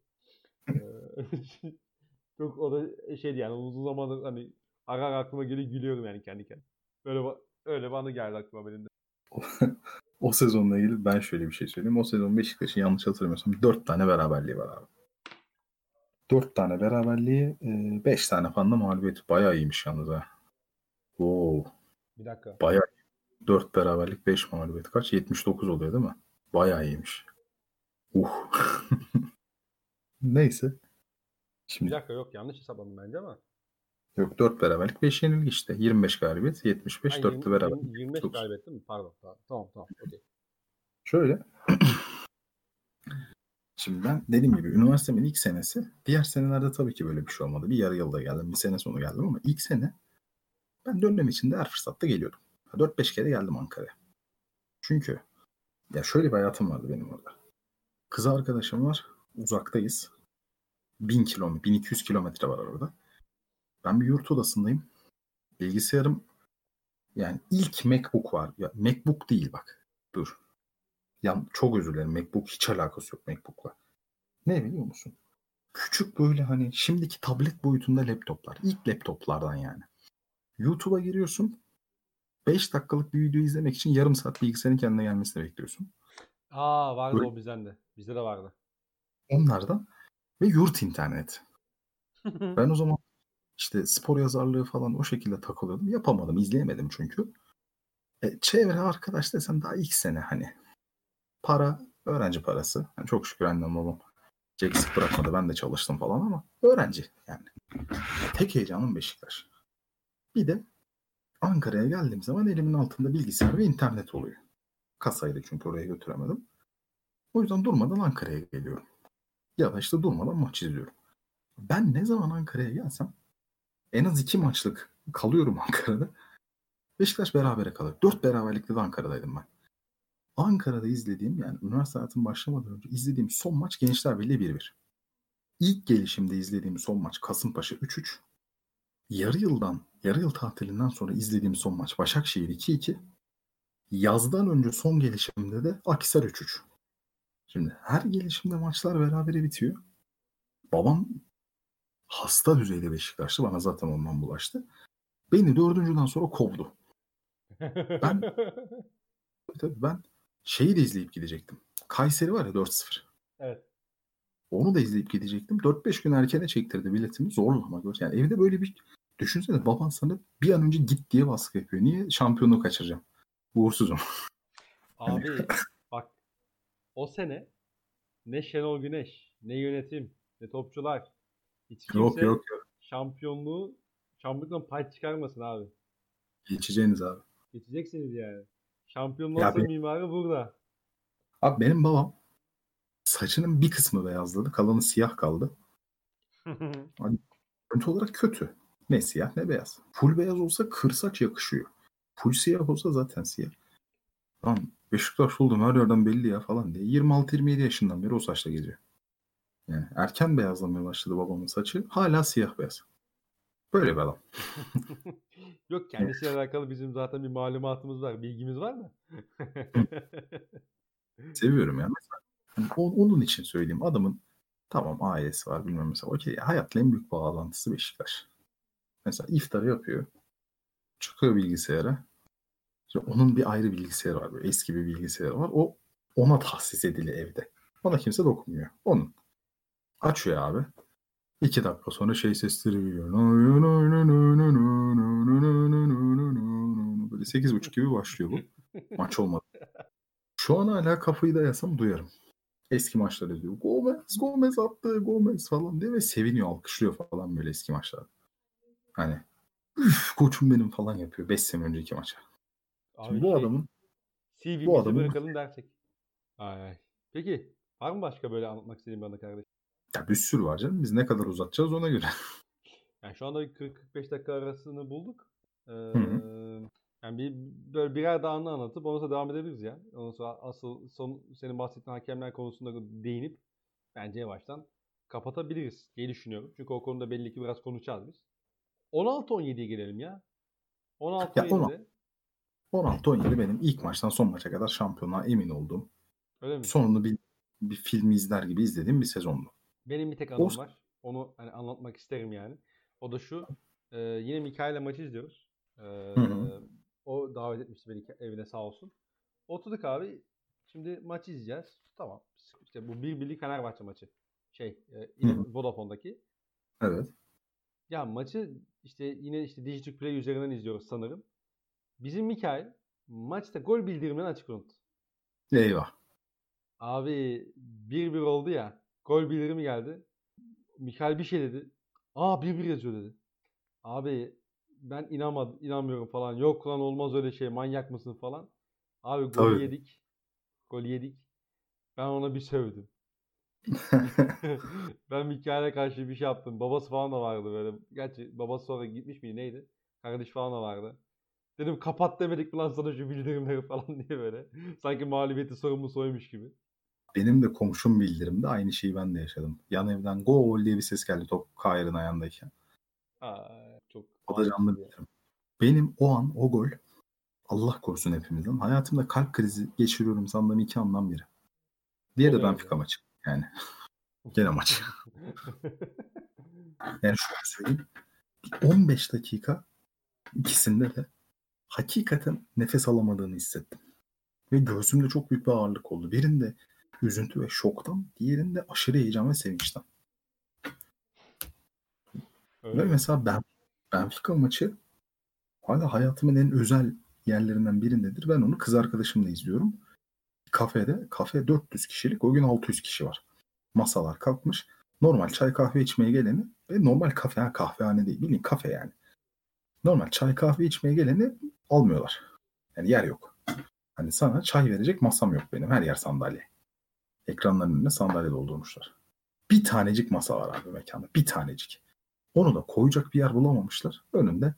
Çok o da şeydi yani uzun zamandır hani ara ara aklıma geliyor gülüyorum yani kendi kendime. Öyle ba- öyle bir anı geldi aklıma benim de. o sezonla ilgili ben şöyle bir şey söyleyeyim. O sezon Beşiktaş'ın yanlış hatırlamıyorsam 4 tane beraberliği var abi. 4 tane beraberliği 5 tane falan da mağlubiyeti. Bayağı iyiymiş yalnız ha. Oo, Bir dakika. bayağı 4 beraberlik 5 mağlubiyet. Kaç? 79 oluyor değil mi? Bayağı iyiymiş. Uh. *laughs* Neyse. Bir Şimdi dakika yok yanlış hesapladım bence ama. yok 4 beraberlik 5 yenilgi işte. 25 galibiyet 75 Ha, 4'lü 20 beraber. 20 25 Dokuz. galibiyet değil mi? Pardon. Tamam tamam. Okey. Şöyle. *clears throat* Şimdi ben dediğim gibi üniversitemin ilk senesi diğer senelerde tabii ki böyle bir şey olmadı. Bir yarı yılda geldim, bir sene sonu geldim ama ilk sene ben dönem içinde her fırsatta geliyordum. 4-5 kere geldim Ankara'ya. Çünkü ya şöyle bir hayatım vardı benim orada. Kız arkadaşım var, uzaktayız. 1000 kilometre, 1200 kilometre var orada. Ben bir yurt odasındayım. Bilgisayarım yani ilk MacBook var. Ya MacBook değil bak. Dur. Ya çok özür dilerim. MacBook hiç alakası yok MacBook'la. Ne biliyor musun? Küçük böyle hani şimdiki tablet boyutunda laptoplar. İlk laptoplardan yani. YouTube'a giriyorsun. 5 dakikalık bir video izlemek için yarım saat bilgisayarın kendine gelmesini bekliyorsun. Aa vardı Böyle- o bizden de. Bizde de vardı. Onlardan ve yurt internet. *laughs* Ben o zaman işte spor yazarlığı falan o şekilde takılıyordum. Yapamadım, izleyemedim çünkü. E, çevre arkadaş desen daha ilk sene hani. Para, öğrenci parası. Yani çok şükür annem babam eksik bırakmadı. Ben de çalıştım falan ama öğrenci yani. Tek heyecanım Beşiktaş. Bir de Ankara'ya geldiğim zaman elimin altında bilgisayar ve internet oluyor. Kasaydı çünkü oraya götüremedim. O yüzden durmadan Ankara'ya geliyorum. Ya işte durmadan maç izliyorum. Ben ne zaman Ankara'ya gelsem en az iki maçlık kalıyorum *laughs* Ankara'da. Beşiktaş berabere kalır. Dört beraberlikte de Ankara'daydım ben. Ankara'da izlediğim yani üniversite hayatım başlamadan önce izlediğim son maç Gençler Birliği 1-1. İlk gelişimde izlediğim son maç Kasımpaşa 3-3. Yarı yıldan, yarı yıl tatilinden sonra izlediğim son maç Başakşehir 2-2. Yazdan önce son gelişimde de Akhisar 3-3. Şimdi her gelişimde maçlar berabere bitiyor. Babam hasta düzeyde Beşiktaşlı. Bana zaten ondan bulaştı. Beni dördüncüden sonra kovdu. Ben- *laughs* Tabii ben şeyi de izleyip gidecektim. Kayseri var ya 4-0. evet. Onu da izleyip gidecektim. 4-5 gün erkene çektirdi biletimi. Zorla ama. gör- Yani evde böyle bir düşünsene baban sana bir an önce git diye baskı yapıyor. Niye? Şampiyonluğu kaçıracağım. Uğursuzum. Abi *laughs* o sene ne Şenol Güneş, ne yönetim, ne topçular. Hiç kimse yok yok. şampiyonluğu şampiyonluktan pay çıkarmasın abi. Geçeceğiniz abi. Geçeceksiniz yani. Şampiyonluğun Ya mimarı burada. Abi benim babam saçının bir kısmı beyazladı. Kalanı siyah kaldı. *laughs* Görüntü olarak kötü. Ne siyah ne beyaz. Full beyaz olsa kır saç yakışıyor. Full siyah olsa zaten siyah. Lan Beşiktaş oldum her yerden belli ya falan diye. 26-27 yaşından beri o saçla geziyor. Yani erken beyazlamaya başladı babamın saçı. Hala siyah beyaz. Böyle bir adam. *laughs* Yok kendisiyle alakalı bizim zaten bir malumatımız var, bilgimiz var da. Seviyorum yani. Mesela, hani onun için söyleyeyim. Adamın tamam ailesi var bilmem mesela. Okey hayatla en büyük bağlantısı Beşiktaş. Mesela iftarı yapıyor. Çıkıyor bilgisayara. İşte onun bir ayrı bilgisayarı var. Böyle eski bir bilgisayarı var. O ona tahsis edili evde. Ona kimse dokunmuyor. Onun. Açıyor abi. İki dakika sonra şey sesleri geliyor. Böyle sekiz buçuk gibi başlıyor bu. Maç olmadı. Şu an hala kafayı da yasam duyarım. Eski maçları diyor. Gomez, Gomez attı, Gomez falan diye ve seviniyor, alkışlıyor falan böyle eski maçlarda. Hani üf koçum benim falan yapıyor 5 sene önceki maça. Abi Şimdi bu şey, adamın CV'mizi bu adamın- bırakalım dersek. Ay, ay. Peki var mı başka böyle anlatmak istediğin bana kardeş? ya bir sürü var canım. Biz ne kadar uzatacağız ona göre. *laughs* Yani şu anda bir 40-45 dakika arasını bulduk. Ee, hı. yani bir böyle birer daha anı anlatıp ondan sonra devam edebiliriz ya. Ondan sonra asıl son senin bahsettiğin hakemler konusunda değinip bence yavaştan kapatabiliriz diye düşünüyorum. Çünkü o konuda belli ki biraz konuşacağız biz. 16-17'ye gelelim ya. 16-17'de 16-17 benim ilk maçtan son maça kadar şampiyonluğa emin olduğum, öyle mi? sonunu bir, bir filmi izler gibi izlediğim bir sezondu. Benim bir tek anım O- var. Onu hani anlatmak isterim yani. O da şu. e, yine Mikael'le maçı izliyoruz. E, hı. o davet etmişti beni evine sağ olsun. Oturduk abi. Şimdi maçı izleyeceğiz. Tamam. İşte bu bir birlik Fenerbahçe maçı. Şey, e. Vodafone'daki. Evet. Ya maçı işte yine işte Digital Play üzerinden izliyoruz sanırım. Bizim Mikael maçta gol bildirimlerini açık unuttu. Eyvah. Abi 1-1 oldu ya. Gol bildirimi geldi. Mikael bir şey dedi. Aa 1-1 yazıyor dedi. Abi ben inanmadım, inanmıyorum falan. Yok lan olmaz öyle şey. Manyak mısın falan. Abi golü Tabii. yedik. Golü yedik. Ben ona bir sövdüm. *laughs* ben Mikael'e karşı bir şey yaptım. Babası falan da vardı böyle. Gerçi babası sonra gitmiş miydi neydi? Kardeş falan da vardı. Dedim kapat demedik mi lan sana şu bildirimleri falan *laughs* diye böyle. Sanki mağlubiyeti sorumlusu oymuş gibi. Benim de komşum bildirimde aynı şeyi ben de yaşadım. Yan evden gol diye bir ses geldi top Kayr'ın ayağındayken. Aa, çok O da canlı bildirim. Benim o an o gol Allah korusun hepimizden. Hayatımda kalp krizi geçiriyorum sandığım iki andan biri. Diğeri de Benfica maçı. Yani *laughs* gene maç. *laughs* Yani şöyle söyleyeyim. Bir 15 dakika ikisinde de hakikaten nefes alamadığını hissettim. Ve göğsümde çok büyük bir ağırlık oldu. Birinde üzüntü ve şoktan, diğerinde aşırı heyecan ve sevinçten. Öyle Ve mesela ben Benfica maçı hala hayatımın en özel yerlerinden birindedir. Ben onu kız arkadaşımla izliyorum. Kafede, kafe 400 kişilik, o gün 600 kişi var. Masalar kalkmış. Normal çay kahve içmeye geleni ve normal kafe, ha, kahvehane değil, bildiğin kafe yani. Normal çay kahve içmeye geleni almıyorlar. Yani yer yok. Hani sana çay verecek masam yok benim. Her yer sandalye. Ekranların önüne sandalye doldurmuşlar. Bir tanecik masa var abi mekanda. Bir tanecik. Onu da koyacak bir yer bulamamışlar. Önünde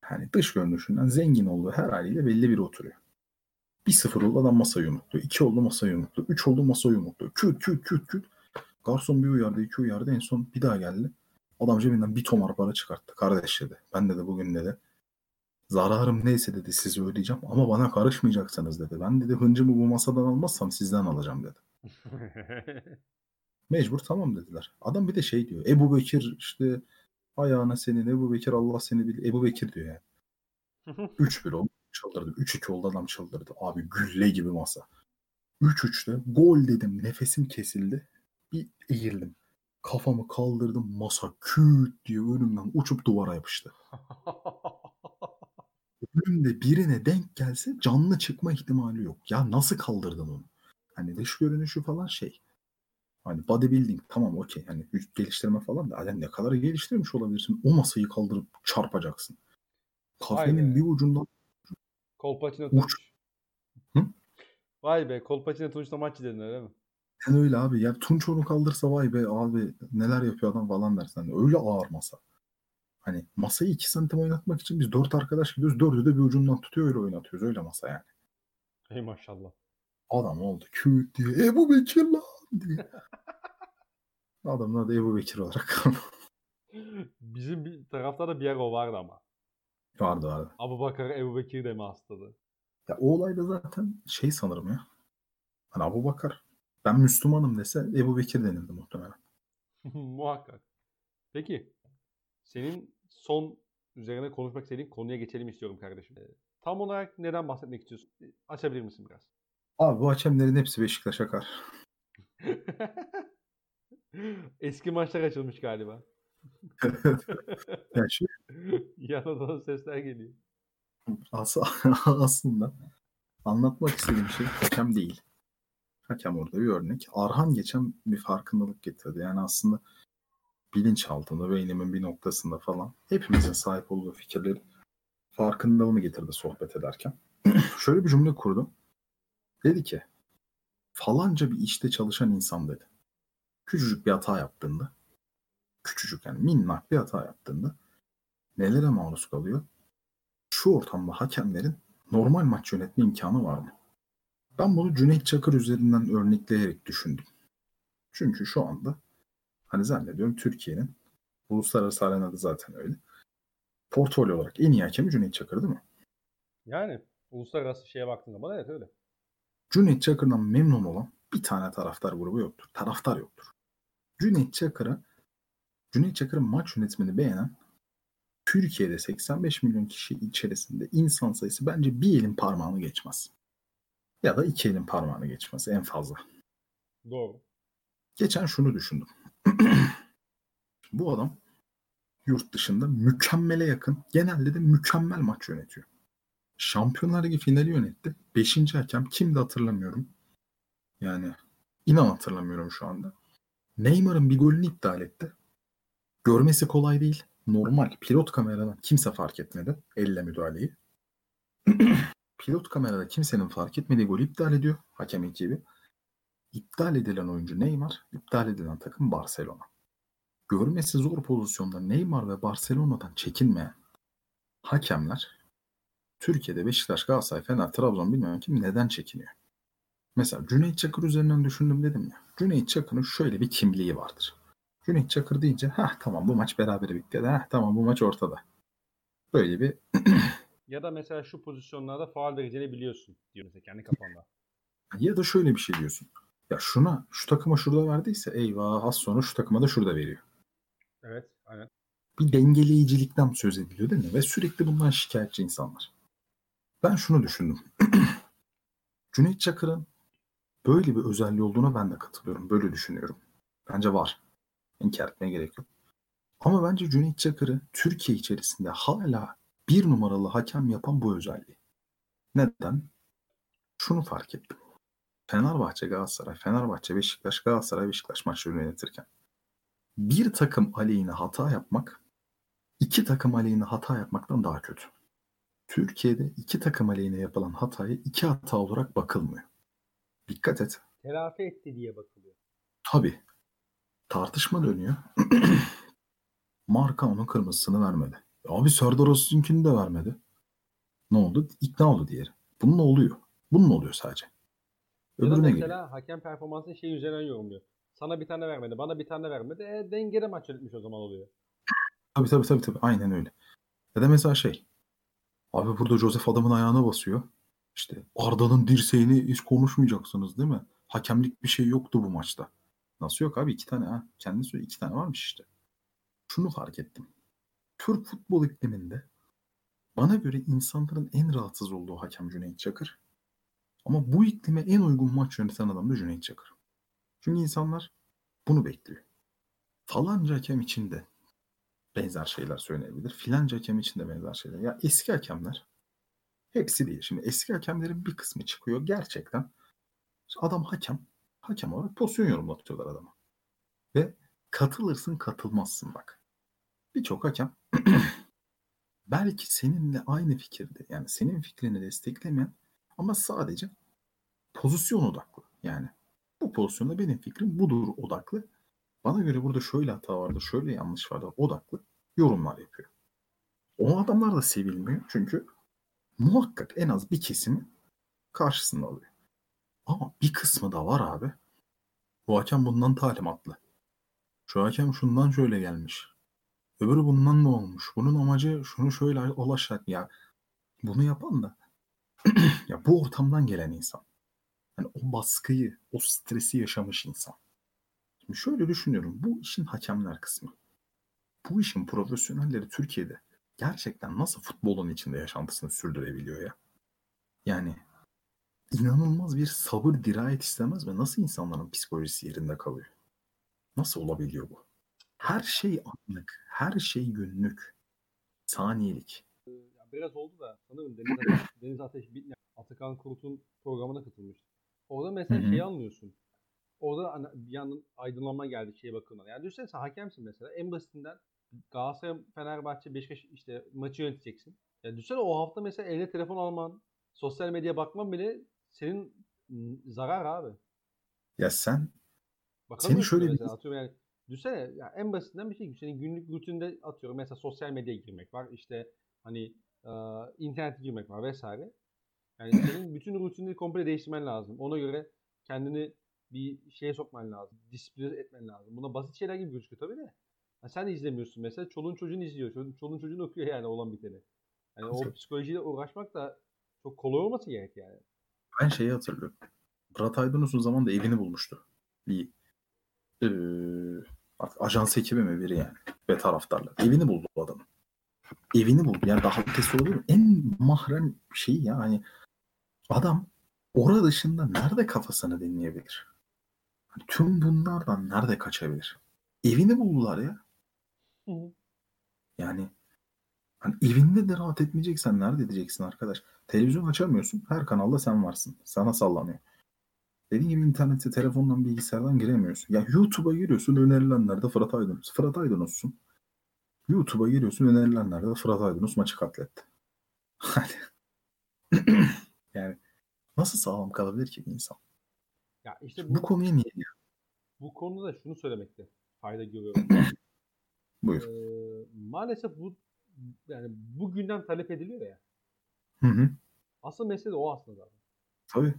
hani dış görünüşünden zengin olduğu her haliyle belli biri oturuyor. Bir sıfır oldu adam masayı yumrukluyor. İki oldu masayı yumrukluyor. Üç oldu masayı yumrukluyor. Küt küt küt küt. Garson bir uyardı, iki uyardı. En son bir daha geldi. Adam cebinden bir tomar para çıkarttı. Kardeş dedi. Ben dedi bugün dedi. Zararım neyse dedi sizi ödeyeceğim ama bana karışmayacaksınız dedi. Ben dedi hıncımı bu masadan almazsam sizden alacağım dedi. *laughs* Mecbur tamam dediler. Adam bir de şey diyor. Ebu Bekir işte ayağına senin Ebu Bekir Allah seni bil. Ebu Bekir diyor yani. *laughs* 3-1 oldu. Çıldırdı. 3-2 oldu adam çıldırdı. Abi gülle gibi masa. 3-3'te gol dedim. Nefesim kesildi. Bir eğildim. Kafamı kaldırdım. Masa küt diye önümden uçup duvara yapıştı. *laughs* önünde birine denk gelse canlı çıkma ihtimali yok. Ya nasıl kaldırdın onu? Hani dış görünüşü falan şey. Hani bodybuilding tamam okey. Hani vücut geliştirme falan da yani ne kadar geliştirmiş olabilirsin? O masayı kaldırıp çarpacaksın. Kafenin Aynen. bir ucundan Kolpaçino Uç. Tunç. Hı? Vay be Kolpaçino Tunç'la maç izledin öyle mi? sen öyle abi. Ya Tunç onu kaldırsa vay be abi neler yapıyor adam falan dersen. Öyle ağır masa. Hani masayı 2 santim oynatmak için biz dört arkadaş gidiyoruz. Dördü de bir ucundan tutuyor öyle oynatıyoruz. Öyle masa yani. Ey maşallah. Adam oldu küt diye Ebu Bekir lan diye. *laughs* Adamın adı Ebu Bekir olarak kaldı. *laughs* Bizim bir tarafta da bir yer o vardı ama. vardı vardı. Abu Bakar Ebu Bekir deme hastalığı. Ya o olay da zaten şey sanırım ya. Hani Abu Bakar ben Müslümanım dese Ebu Bekir denirdi muhtemelen. *laughs* Muhakkak. Peki. Senin son üzerine konuşmak istediğin konuya geçelim istiyorum kardeşim. Ee, Tam olarak neden bahsetmek istiyorsun? Ee, Açabilir misin biraz? Abi bu hakemlerin hepsi Beşiktaş'a kar. *laughs* Eski maçlar açılmış galiba. yani şey, Yanından sesler geliyor. as- *laughs* aslında anlatmak istediğim şey hakem değil. Hakem orada bir örnek. Arhan geçen bir farkındalık getirdi. Yani aslında bilinçaltında, beynimin bir noktasında falan hepimizin sahip olduğu fikirleri farkındalığını getirdi sohbet ederken. *clears throat* Şöyle bir cümle kurdu. Dedi ki falanca bir işte çalışan insan dedi. Küçücük bir hata yaptığında küçücük yani minnak bir hata yaptığında nelere maruz kalıyor? Şu ortamda hakemlerin normal maç yönetme imkanı var mı? Ben bunu Cüneyt Çakır üzerinden örnekleyerek düşündüm. Çünkü şu anda hani zannediyorum Türkiye'nin uluslararası arenada zaten öyle. Portfolyo olarak en iyi hakemi Cüneyt Çakır değil mi? Yani uluslararası şeye baktığın zaman evet öyle. Cüneyt Çakır'dan memnun olan bir tane taraftar grubu yoktur. Taraftar yoktur. Cüneyt Çakır'a Cüneyt Çakır'ın maç yönetimini beğenen Türkiye'de 85 milyon kişi içerisinde insan sayısı bence bir elin parmağını geçmez. Ya da iki elin parmağını geçmez en fazla. Doğru. Geçen şunu düşündüm. *clears throat* Bu adam yurt dışında mükemmele yakın, genelde de mükemmel maç yönetiyor. Şampiyonlar Ligi finali yönetti. Beşinci hakem kimdi hatırlamıyorum. Yani inan hatırlamıyorum şu anda. Neymar'ın bir golünü iptal etti. Görmesi kolay değil. Normal. Pilot kameradan kimse fark etmedi. Elle müdahaleyi. *clears throat* Pilot kamerada kimsenin fark etmediği golü iptal ediyor. Hakem ekibi. İptal edilen oyuncu Neymar, iptal edilen takım Barcelona. Görmesi zor pozisyonda Neymar ve Barcelona'dan çekinmeyen hakemler Türkiye'de Beşiktaş, Galatasaray, Fener, Trabzon bilmiyorum kim neden çekiniyor? Mesela Cüneyt Çakır üzerinden düşündüm dedim ya. Cüneyt Çakır'ın şöyle bir kimliği vardır. Cüneyt Çakır deyince ha tamam bu maç beraber bitti ya da ha tamam bu maç ortada. Böyle bir *clears throat* Ya da mesela şu pozisyonlarda faal vereceğini biliyorsun diyor mesela kendi kafanda. ya da şöyle bir şey diyorsun. Ya şuna şu takıma şurada verdiyse eyvah az sonra şu takıma da şurada veriyor. Evet, aynen. bir dengeleyicilikten söz ediliyor değil mi? Ve sürekli bundan şikayetçi insanlar. Ben şunu düşündüm. *clears throat* Cüneyt Çakır'ın böyle bir özelliği olduğuna ben de katılıyorum. Böyle düşünüyorum. Bence var. İnkar etmeye gerek yok. Ama bence Cüneyt Çakır'ı Türkiye içerisinde hala bir numaralı hakem yapan bu özelliği. Neden? Şunu fark ettim. Fenerbahçe, Galatasaray, Fenerbahçe, Beşiktaş, Galatasaray, Beşiktaş maçları yönetirken bir takım aleyhine hata yapmak iki takım aleyhine hata yapmaktan daha kötü. Türkiye'de iki takım aleyhine yapılan hataya iki hata olarak bakılmıyor. Dikkat et. Telafi etti diye bakılıyor. Tabii. Tartışma dönüyor. *clears throat* Marka onun kırmızısını vermedi. Abi Serdar Aziz'inkini de vermedi. Ne oldu? İkna oldu diğeri. Bunun oluyor. Bunun oluyor sadece. Öbürüne mesela geliyor. hakem performansını şey üzerinden yorumluyor. Sana bir tane vermedi, bana bir tane vermedi. E, dengede maç yönetmiş o zaman oluyor. Tabii tabii tabii tabii. Aynen öyle. Ya da mesela şey. Abi burada Joseph adamın ayağına basıyor. İşte Arda'nın dirseğini hiç konuşmayacaksınız değil mi? Hakemlik bir şey yoktu bu maçta. Nasıl yok abi? iki tane ha. Kendin söyle iki tane varmış işte. Şunu fark ettim. Türk futbol ikliminde bana göre insanların en rahatsız olduğu hakem Cüneyt Çakır. Ama bu iklime en uygun maç yöneten adam da Cüneyt Çakır. Çünkü insanlar bunu bekliyor. Falanca hakem için de benzer şeyler söylenebilir. Filanca hakem için de benzer şeyler. Ya eski hakemler Hepsi değil. Şimdi eski hakemlerin bir kısmı çıkıyor gerçekten. Adam hakem. Hakem olarak pozisyon yorumlatıyorlar adama. Ve katılırsın katılmazsın bak. Birçok hakem *clears throat* belki seninle aynı fikirde yani senin fikrini desteklemeyen ama sadece pozisyon odaklı. Yani bu pozisyonda benim fikrim budur odaklı. Bana göre burada şöyle hata vardı, şöyle yanlış vardı odaklı yorumlar yapıyor. O adamlar da sevilmiyor çünkü muhakkak en az bir kesimi karşısında alıyor. Ama bir kısmı da var abi. Bu hakem bundan talimatlı. Şu hakem şundan şöyle gelmiş. Öbürü bundan ne olmuş? Bunun amacı şunu şöyle ulaşacak ya. Bunu yapan da *clears throat* ya bu ortamdan gelen insan. Yani o baskıyı, o stresi yaşamış insan. Şimdi şöyle düşünüyorum. Bu işin hakemler kısmı. Bu işin profesyonelleri Türkiye'de gerçekten nasıl futbolun içinde yaşantısını sürdürebiliyor ya? Yani inanılmaz bir sabır, dirayet istemez mi? Nasıl insanların psikolojisi yerinde kalıyor? Nasıl olabiliyor bu? Her şey anlık, her şey günlük, saniyelik. Biraz oldu da sanırım Deniz Ateş, *laughs* Deniz Ateş Bitne, Atakan Kurut'un programına katılmıştı. Orada mesela Hı hı. şeyi anlıyorsun. Orada bir yandan aydınlanma geldi şeye bakımından. Yani düşünsene sen hakemsin mesela. En basitinden Galatasaray, Fenerbahçe, Beşiktaş işte maçı yöneteceksin. Ya düşünsene o hafta mesela eline telefon alman, sosyal medyaya bakman bile senin zarar abi. Ya sen Bakamıyorsun şöyle bir- mesela atıyorum yani düşünsene ya en basitinden bir şey senin günlük rutinde atıyorum mesela sosyal medyaya girmek var işte hani e, internete girmek var vesaire. Yani *coughs* senin bütün rutinini komple değiştirmen lazım. Ona göre kendini bir şeye sokman lazım. Disipline etmen lazım. Buna basit şeyler gibi gözüküyor tabii de. Ha sen de izlemiyorsun mesela. Çoluğun çocuğun izliyor. Çoluğun, çoluğun çocuğun okuyor yani olan biteni. Yani o psikolojiyle uğraşmak da çok kolay olması gerek yani. ben şeyi hatırlıyorum. Murat Aydın uzun zamanda evini bulmuştu. Bir eee, artık ajans ekibi mi biri yani. Ve taraftarlar. Evini buldu bu adamın. Evini buldu. Yani daha ötesi olabilir mi? En mahrem şey ya hani adam orada dışında nerede kafasını dinleyebilir? Hani tüm bunlardan nerede kaçabilir? Evini buldular ya. Yani hani evinde de rahat etmeyeceksen nerede edeceksin arkadaş? Televizyon açamıyorsun. Her kanalda sen varsın. Sana sallanıyor. Dediğim gibi internete, telefondan, bilgisayardan giremiyorsun. Ya YouTube'a giriyorsun önerilenlerde Fırat Aydınus. Fırat Aydınus'sun. YouTube'a giriyorsun önerilenlerde Fırat Aydınus maçı katletti. *laughs* Hani *clears throat* yani nasıl sağlam kalabilir ki bir insan? Ya işte Bu bu, konuya niye? bu konuda da şunu söylemekte fayda görüyorum. *clears throat* Buyur. Ee, maalesef bu yani bu gündem talep ediliyor ya. Hı hı. Asıl mesele de o aslında zaten. Tabii.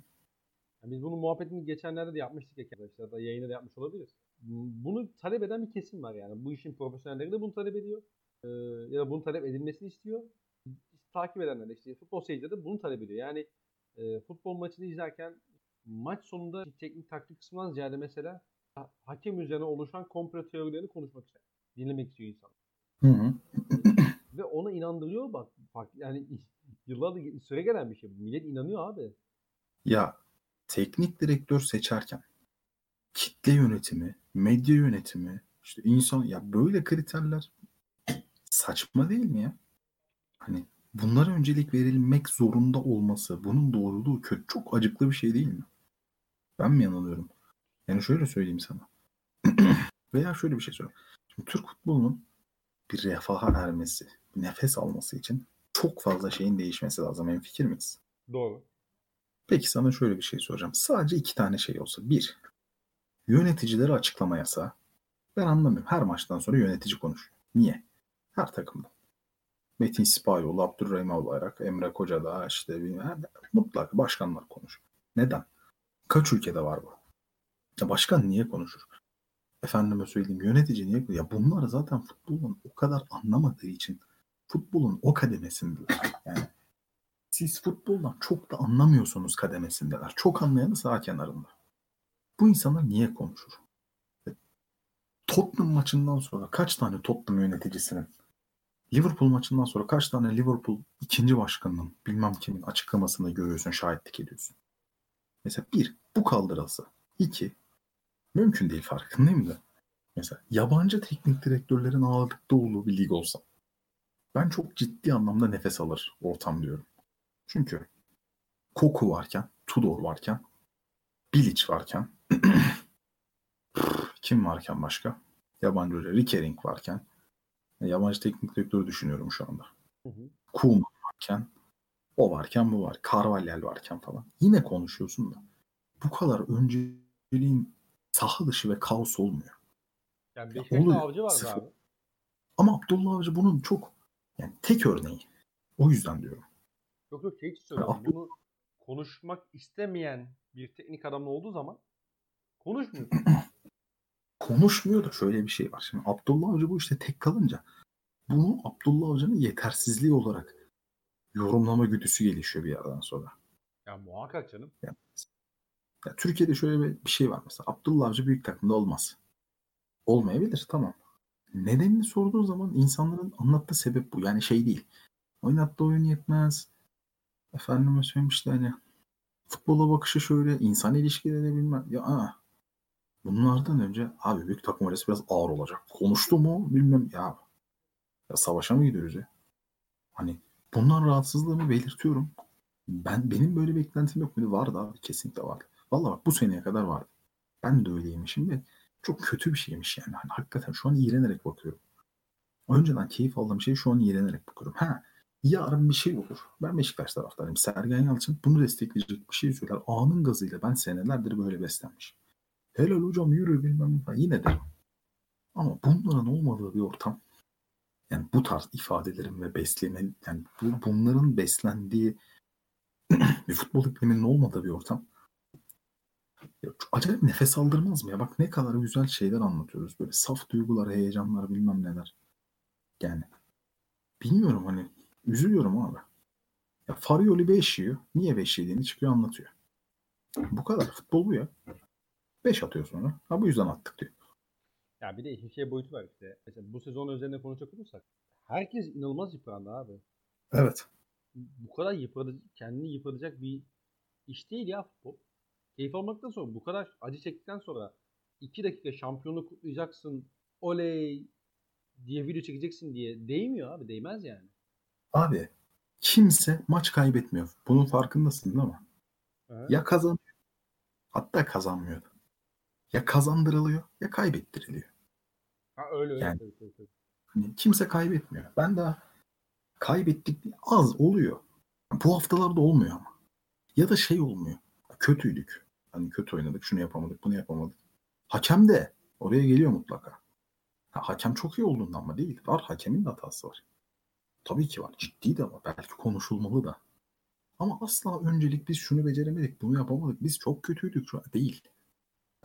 Yani biz bunun muhabbetini geçenlerde de yapmıştık arkadaşlar da yayında da yapmış olabiliriz. Bunu talep eden bir kesim var yani. Bu işin profesyonelleri de bunu talep ediyor. Ee, ya da bunu talep edilmesini istiyor. Takip edenler de işte futbol seyircileri de bunu talep ediyor. Yani e, futbol maçını izlerken maç sonunda teknik taktik kısmından ziyade mesela ha- hakem üzerine oluşan komplo teorilerini konuşmak istiyor. Dinlemek istiyor insan. Hı hı. *clears throat* Ve ona inandırıyor bak. bak yani yıllardır süre gelen bir şey. Millet inanıyor abi. Ya teknik direktör seçerken kitle yönetimi, medya yönetimi, işte insan ya böyle kriterler saçma değil mi ya? Hani bunlara öncelik verilmek zorunda olması, bunun doğruluğu kötü, çok acıklı bir şey değil mi? Ben mi yanılıyorum? Yani şöyle söyleyeyim sana. *clears throat* Veya şöyle bir şey söyleyeyim. Şimdi Türk futbolunun bir refaha ermesi, bir nefes alması için çok fazla şeyin değişmesi lazım. En fikir miyiz? Doğru. Peki sana şöyle bir şey soracağım. Sadece iki tane şey olsa. Bir, yöneticilere açıklama yasağı. Ben anlamıyorum. Her maçtan sonra yönetici konuş. Niye? Her takımda. Metin Sipayoğlu, Abdurrahim Alayarak, Emre Kocadağ, işte bilmem, mutlak başkanlar konuş. Neden? Kaç ülkede var bu? Ya başkan niye konuşur? Efendime söyleyeyim yönetici niye? Ya bunlar zaten futbolun o kadar anlamadığı için futbolun o kademesindeler. Yani siz futboldan çok da anlamıyorsunuz kademesindeler. Çok anlayanı sağ kenarında. Bu insanlar niye konuşur? E, Tottenham maçından sonra kaç tane Tottenham yöneticisinin Liverpool maçından sonra kaç tane Liverpool ikinci başkanının bilmem kimin açıklamasında görüyorsun, şahitlik ediyorsun. Mesela bir, bu kaldırılsa. İki, mümkün değil farkındayım da. Mesela yabancı teknik direktörlerin ağırlıkta olduğu bir lig olsa. Ben çok ciddi anlamda nefes alır ortam diyorum. Çünkü Koku varken, Tudor varken, Bilic varken, kim varken başka? Yabancı hoca, Rickering varken, yabancı teknik direktörü düşünüyorum şu anda. Hı varken, o varken bu var. Carvalhal varken falan. Yine konuşuyorsun da. Bu kadar önceliğin saha dışı ve kaos olmuyor. Yani Ya Beşiktaş'ta oluyor. avcı vardı Sıfır. abi. Ama Abdullah Avcı bunun çok yani tek örneği. O yüzden diyorum. Yok yok şey için söylüyorum. Abdül- Bunu konuşmak istemeyen bir teknik adam olduğu zaman konuşmuyor. *clears throat* Konuşmuyor da şöyle bir şey var. Şimdi Abdullah Avcı bu işte tek kalınca bunu Abdullah Avcı'nın yetersizliği olarak yorumlama güdüsü gelişiyor bir yerden sonra. ya muhakkak canım. Ya Türkiye'de şöyle bir, bir şey var mesela. Abdullah Avcı büyük takımda olmaz. Olmayabilir tamam. Nedenini sorduğun zaman insanların anlattığı sebep bu. Yani şey değil. Oynattığı oyun yetmez. Efendime söyleyeyim işte hani futbola bakışı şöyle, insan ilişkileri bilmem. Ya aa, bunlardan önce abi büyük takım arası biraz ağır olacak. Konuştu mu bilmem ya. Ya savaşa mı gidiyoruz ya? Hani bundan rahatsızlığımı belirtiyorum. Ben benim böyle beklentim yok muydu? Vardı abi kesinlikle vardı. Vallahi bak bu seneye kadar vardı. Ben de öyleymişim de çok kötü bir şeymiş yani. Hani hakikaten şu an iğrenerek bakıyorum. Önceden keyif aldığım şey şu an iğrenerek bakıyorum. Ha yarın bir şey olur. Ben Beşiktaş taraftarıyım. Sergen Yalçın bunu destekleyecek bir şey söyler. Anın gazıyla ben senelerdir böyle beslenmiş. Helal hocam yürü bilmem ne. Yine de. Ama bunların olmadığı bir ortam yani bu tarz ifadelerin ve besleme yani bu, bunların beslendiği *clears throat* bir futbol ikliminin olmadığı bir ortam ya acayip nefes aldırmaz mı ya? Bak ne kadar güzel şeyler anlatıyoruz. Böyle saf duygular, heyecanlar bilmem neler. Yani bilmiyorum hani üzülüyorum abi. Ya Farioli 5 yiyor. Niye 5 yediğini çıkıyor anlatıyor. Bu kadar. Futbol bu ya. 5 atıyor sonra. Ha bu yüzden attık diyor. Ya bir de işin şey boyutu var işte. Mesela bu sezon üzerinde konuşacak olursak herkes inanılmaz yıprandı abi. Evet. Bu kadar yıpratıcı, kendini yıpratacak bir iş değil ya futbol. Keyif almaktan sonra bu kadar acı çektikten sonra 2 dakika şampiyonluk kutlayacaksın oley diye video çekeceksin diye değmiyor abi değmez yani. Abi kimse maç kaybetmiyor. Bunun farkındasın değil mi? Hı. Ya kazanıyor. Hatta kazanmıyor. Ya kazandırılıyor ya kaybettiriliyor. Ha, öyle öyle. Yani-. Hani kimse kaybetmiyor. Ben daha kaybettik az oluyor. Bu haftalarda olmuyor ama. Ya da şey olmuyor. Kötüydük. Hani kötü oynadık, şunu yapamadık, bunu yapamadık. Hakem de oraya geliyor mutlaka. Ha, hakem çok iyi olduğundan mı değil? Var hakemin de hatası var. Tabii ki var. Ciddi de var. Belki konuşulmalı da. Ama asla öncelik biz şunu beceremedik, bunu yapamadık. Biz çok kötüydük şu an. Değil.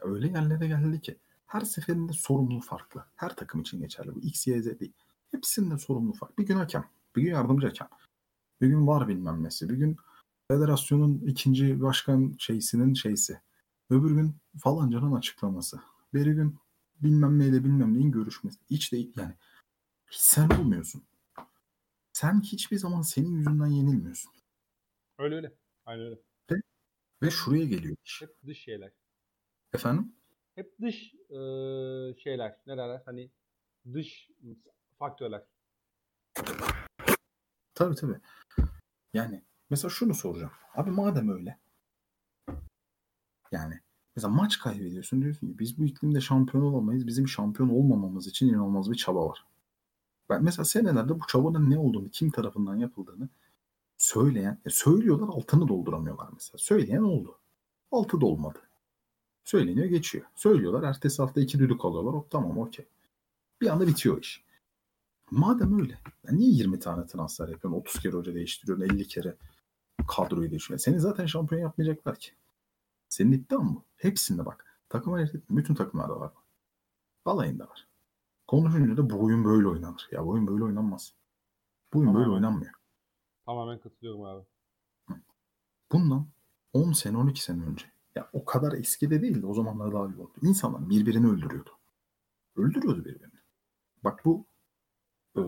Öyle yerlere geldi ki her seferinde sorumlu farklı. Her takım için geçerli. Bu X, Y, Z değil. Hepsinde sorumlu farklı. Bir gün hakem, bir gün yardımcı hakem. Bir gün var bilmem nesi. Bir gün federasyonun ikinci başkan şeysinin şeysi. Öbür gün falancanın açıklaması. Bir gün bilmem neyle bilmem neyin görüşmesi. Hiç değil yani. Sen olmuyorsun. Sen hiçbir zaman senin yüzünden yenilmiyorsun. Öyle öyle. Aynen öyle. Ve şuraya geliyor. Hep dış şeyler. Efendim? Hep dış eee, şeyler. Ne derler? Hani dış faktörler. Tabii tabii. Yani mesela şunu soracağım. Abi madem öyle. Yani mesela maç kaybediyorsun diyorsun ki biz bu iklimde şampiyon olamayız. Bizim şampiyon olmamamız için inanılmaz bir çaba var. Ben mesela senelerde bu çabanın ne olduğunu, kim tarafından yapıldığını söyleyen, e, söylüyorlar altını dolduramıyorlar mesela. Söyleyen oldu. Altı dolmadı. Söyleniyor geçiyor. Söylüyorlar ertesi hafta iki düdük alıyorlar. Hop tamam okey. Bir anda bitiyor iş. Madem öyle. ya niye 20 tane transfer yapıyorsun? 30 kere hoca değiştiriyorsun. 50 kere kadroyu değiştiriyorsun. Seni zaten şampiyon yapmayacaklar ki. Senin iddian bu. Hepsinde bak. Takım ayırt etme. Bütün takımlarda var. Balayında var. Konuşunca da bu oyun böyle oynanır. Ya bu oyun böyle oynanmaz. Bu oyun böyle Tamamen. oynanmıyor. Tamamen katılıyorum abi. Bundan 10 sene 12 sene önce. Ya o kadar eski de değildi. O zamanlar daha iyi oldu. İnsanlar birbirini öldürüyordu. Öldürüyordu birbirini. Bak bu eee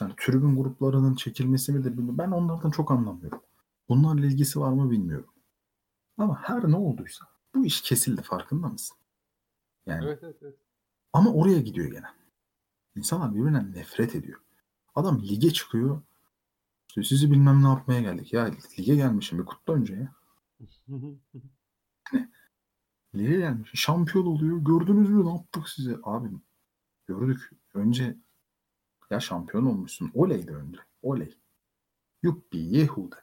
yani tribün gruplarının çekilmesi midir bilmiyorum. Ben onlardan çok anlamıyorum. Bunlarla ilgisi var mı bilmiyorum. Ama her ne olduysa bu iş kesildi farkında mısın? Yani Evet evet evet. ama oraya gidiyor gene. İnsanlar birbirinden nefret ediyor. Adam lige çıkıyor. İşte sizi bilmem ne yapmaya geldik. Ya lige gelmişim bir kutla önce ya. Lige gelmiş. Şampiyon oluyor. Gördünüz mü ne yaptık size? Abi gördük. Önce ya şampiyon olmuşsun. Oley de önce. Oley. Yuppi yehude.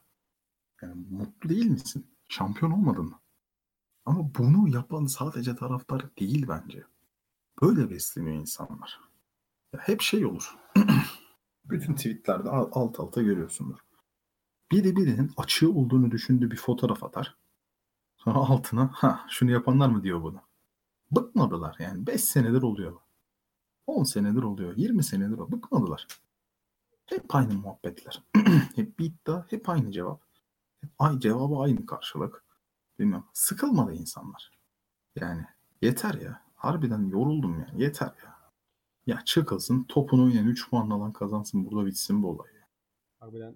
Yani mutlu değil misin? Şampiyon olmadın mı? Ama bunu yapan sadece taraftar değil bence. Böyle besleniyor insanlar. Ya hep şey olur. *clears throat* Bütün tweetlerde al- alt alta görüyorsundur. Biri birinin açığı olduğunu düşündüğü bir fotoğraf atar. Sonra altına ha şunu yapanlar mı diyor bunu. Bıkmadılar yani 5 senedir oluyor. 10 senedir oluyor. 20 senedir oluyor. Bıkmadılar. Hep aynı muhabbetler. *clears throat* hep bir iddia, hep aynı cevap. Hep ay cevabı aynı karşılık. Bilmem. Sıkılmadı insanlar. Yani yeter ya. Harbiden yoruldum yani. Yeter ya. Ya çıkılsın topunu oynayan 3 puan alan kazansın burada bitsin bu olay. Harbiden.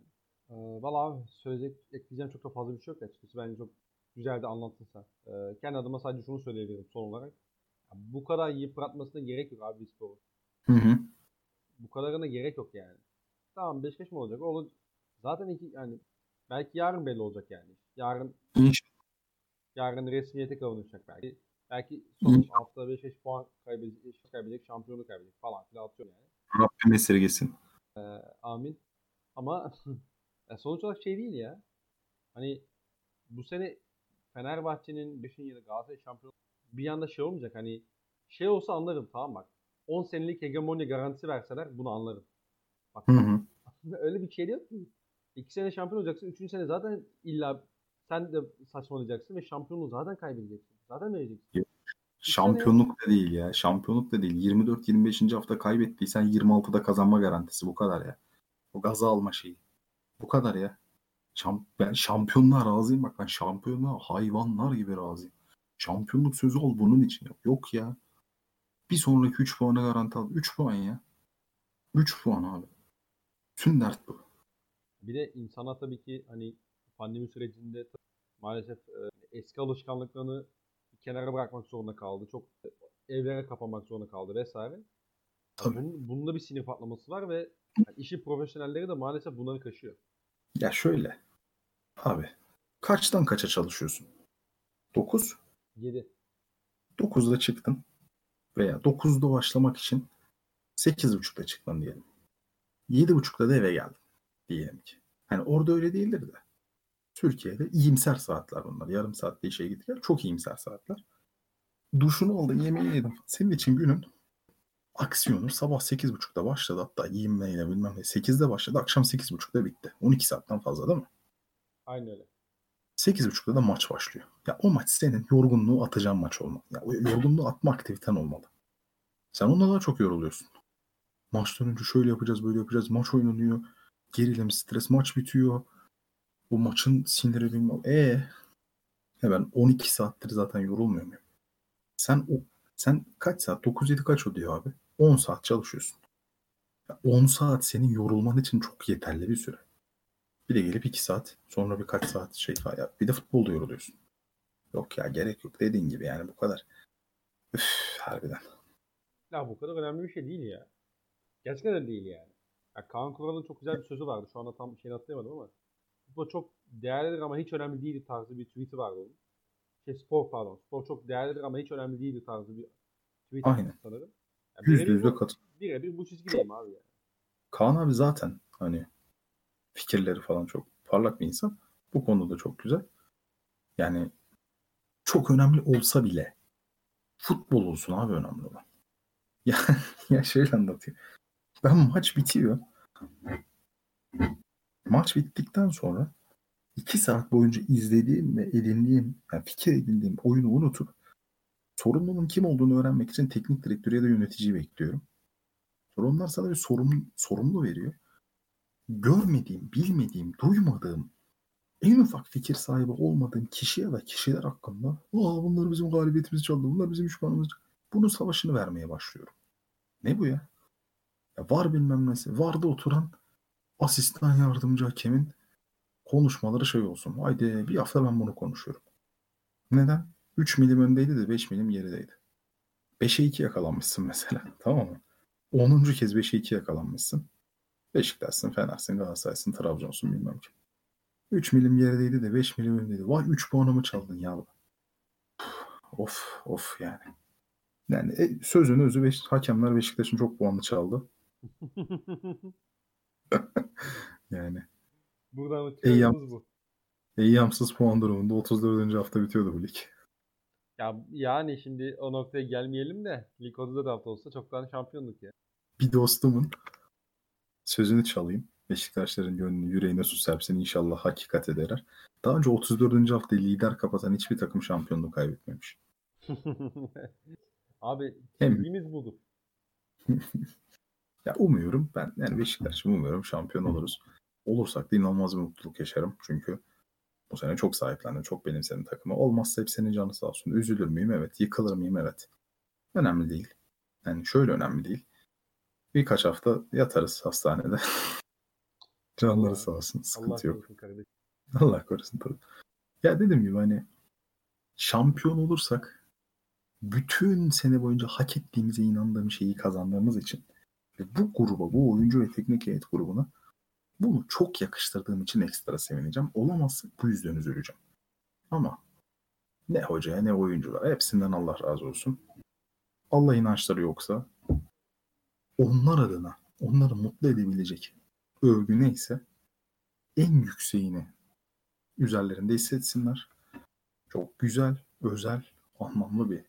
Ee, Valla söyleyecek, ekleyeceğim çok da fazla bir şey yok açıkçası. Bence çok güzel de anlattın sen. Ee, kendi adıma sadece şunu söyleyebilirim son olarak. Ya bu kadar yıpratmasına gerek yok abi sporu. Hı hı. Bu kadarına gerek yok yani. Tamam Beşiktaş mı olacak? Olur. Zaten iki yani belki yarın belli olacak yani. Yarın yarın resmiyete kavuşacak belki. Belki son hafta Beşiktaş puan kaybedecek, kaybedecek, şampiyonluk kaybedecek falan filan atıyor yani. Rabbim esirgesin. Ee, amin. Ama *laughs* sonuç olarak şey değil ya. Hani bu sene Fenerbahçe'nin 5. ya da Galatasaray şampiyon bir yanda şey olmayacak. Hani şey olsa anlarım tamam bak. 10 senelik hegemonya garantisi verseler bunu anlarım. Bak Hı hı. öyle bir şey yok ki. 2 sene şampiyon olacaksın. 3. sene zaten illa sen de saçmalayacaksın ve şampiyonluğu zaten kaybedeceksin. Zaten vereceksin. Şampiyonluk da değil ya. Şampiyonluk da değil. 24-25. hafta kaybettiysen 26'da kazanma garantisi. Bu kadar ya. O gazı alma şeyi. Bu kadar ya. Şamp ben şampiyonluğa razıyım. Bak ben şampiyonluğa hayvanlar gibi razıyım. Şampiyonluk sözü ol bunun için. Yok, yok ya. Bir sonraki 3 puanı garanti al. 3 puan ya. 3 puan abi. Tüm dert bu. Bir de insana tabii ki hani pandemi sürecinde maalesef e, eski alışkanlıklarını kenara bırakmak zorunda kaldı. Çok evlere kapanmak zorunda kaldı vesaire. Tabii. Bunun, bunda bir sinir patlaması var ve *clears throat* yani işi profesyonelleri de maalesef bunları kaşıyor. Ya şöyle. Abi. Kaçtan kaça çalışıyorsun? 9. 7. 9'da çıktın veya 9'da başlamak için 8.30'da çıktın diyelim. 7.30'da da eve geldin diyelim ki. Hani orada öyle değildir de. Türkiye'de iyimser saatler bunlar. Yarım saatte işe git gel. Çok iyimser saatler. Duşunu aldın, yemeğini yedin. Senin için günün aksiyonu sabah 8.30'da başladı. Hatta giyinmeyle bilmem ne. 8'de başladı. Akşam 8.30'da bitti. 12 saatten fazla değil mi? Aynen öyle. 8.30'da da maç başlıyor. Ya o maç senin yorgunluğu atacağın maç olmalı. Ya o yorgunluğu atma aktiviten olmalı. Sen onunla daha çok yoruluyorsun. Maçtan önce şöyle yapacağız, böyle yapacağız. Maç oynanıyor. Gerilim, stres, maç bitiyor. Bu maçın siniri bilmem. E ya ben 12 saattir zaten yorulmuyor muyum? Sen o sen kaç saat? 9-7 kaç oluyor abi? 10 saat çalışıyorsun. Ya 10 saat senin yorulman için çok yeterli bir süre. Bir de gelip 2 saat sonra birkaç saat şey yap. Bir de futbolda yoruluyorsun. Yok ya gerek yok dediğin gibi yani bu kadar. Üf harbiden. Ya bu kadar önemli bir şey değil ya. Gerçekten de değil yani. Ya Kaan Kural'ın çok güzel bir sözü vardı. Şu anda tam şeyini hatırlayamadım ama. Futbol çok değerlidir ama hiç önemli değil tarzı bir tweet'i vardı onun. Şey spor pardon. Spor çok değerlidir ama hiç önemli değil tarzı bir tweet Aynen. sanırım. Ya Yüzde yüzde bu- katıl. Birebir bu çizgideyim abi ya. Kaan abi zaten hani fikirleri falan çok parlak bir insan. Bu konuda çok güzel. Yani çok önemli olsa bile futbol olsun abi önemli olan. *laughs* Ya, ya şöyle anlatayım. Ben maç bitiyor. Maç bittikten sonra iki saat boyunca izlediğim ve edindiğim, yani fikir edindiğim oyunu unutup sorumlunun kim olduğunu öğrenmek için teknik direktörü ya da yöneticiyi bekliyorum. Sonra onlar sana bir sorum, sorumlu veriyor. Görmediğim, bilmediğim, duymadığım, en ufak fikir sahibi olmadığım kişi ya da kişiler hakkında Aa, bunlar bizim galibiyetimizi çaldı, bunlar bizim düşmanımız. Bunun savaşını vermeye başlıyorum. Ne bu ya? ya var bilmem nesi. Varda oturan asistan yardımcı hakemin konuşmaları şey olsun. Haydi bir hafta ben bunu konuşuyorum. Neden? 3 milim öndeydi de 5 milim gerideydi. 5'e 2 yakalanmışsın mesela. *laughs* Tamam mı? 10. kez 5'e 2 yakalanmışsın. Beşiktaş'sın, Fener'sin, Galatasaray'sın, Trabzon'sun bilmem ki. 3 milim gerideydi de 5 milim öndeydi. Vay 3 puanımı çaldın ya. Of of yani. Yani e, sözün özü beş, hakemler Beşiktaş'ın çok puanını çaldı. *laughs* *laughs* Yani Buradan çıkardığımız bu. eyyamsız puan durumunda 34. hafta bitiyordu bu lig. Ya yani şimdi o noktaya gelmeyelim de lig 34 hafta olsa çoktan şampiyonluk ya. Bir dostumun sözünü çalayım. Beşiktaşların gönlünü yüreğine su serpsin inşallah hakikat eder. Daha önce 34. haftayı lider kapatan hiçbir takım şampiyonluğu kaybetmemiş. *laughs* Abi Hem- sevgimiz budur. *laughs* Ya umuyorum ben yani Beşiktaş'ım umuyorum şampiyon oluruz. Olursak da inanılmaz bir mutluluk yaşarım. Çünkü bu sene çok sahiplendim. Çok benimsedim takımı. Olmazsa hepsinin canı sağ olsun. Üzülür müyüm? Evet. Yıkılır mıyım? Evet. Önemli değil. Yani şöyle önemli değil. Birkaç hafta yatarız hastanede. *laughs* Canları Allah- sağ olsun. Allah Sıkıntı yok. korusun kardeşim. Allah korusun tabii. Ya dediğim gibi hani şampiyon olursak bütün sene boyunca hak ettiğimize inandığım şeyi kazandığımız için ve bu gruba, bu oyuncu ve teknik heyet grubuna bunu çok yakıştırdığım için ekstra sevineceğim. Olamazsak bu yüzden üzüleceğim. Ama ne hocaya ne oyunculara hepsinden Allah razı olsun. Allah inançları yoksa onlar adına onları mutlu edebilecek övgü neyse en yükseğini üzerlerinde hissetsinler. Çok güzel, özel, anlamlı bir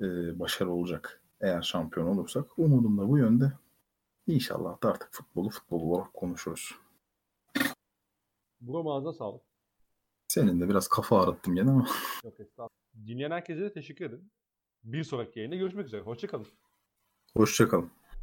e, başarı olacak eğer şampiyon olursak. Umudum da bu yönde. İnşallah da artık futbolu futbol olarak konuşuruz. Bro ağzına sağlık. Senin de biraz kafa ağrıttım gene ama Yok estağfurullah. Dinleyen herkese de teşekkür ederim. Bir sonraki yayında görüşmek üzere. Hoşçakalın. hoşçakalın.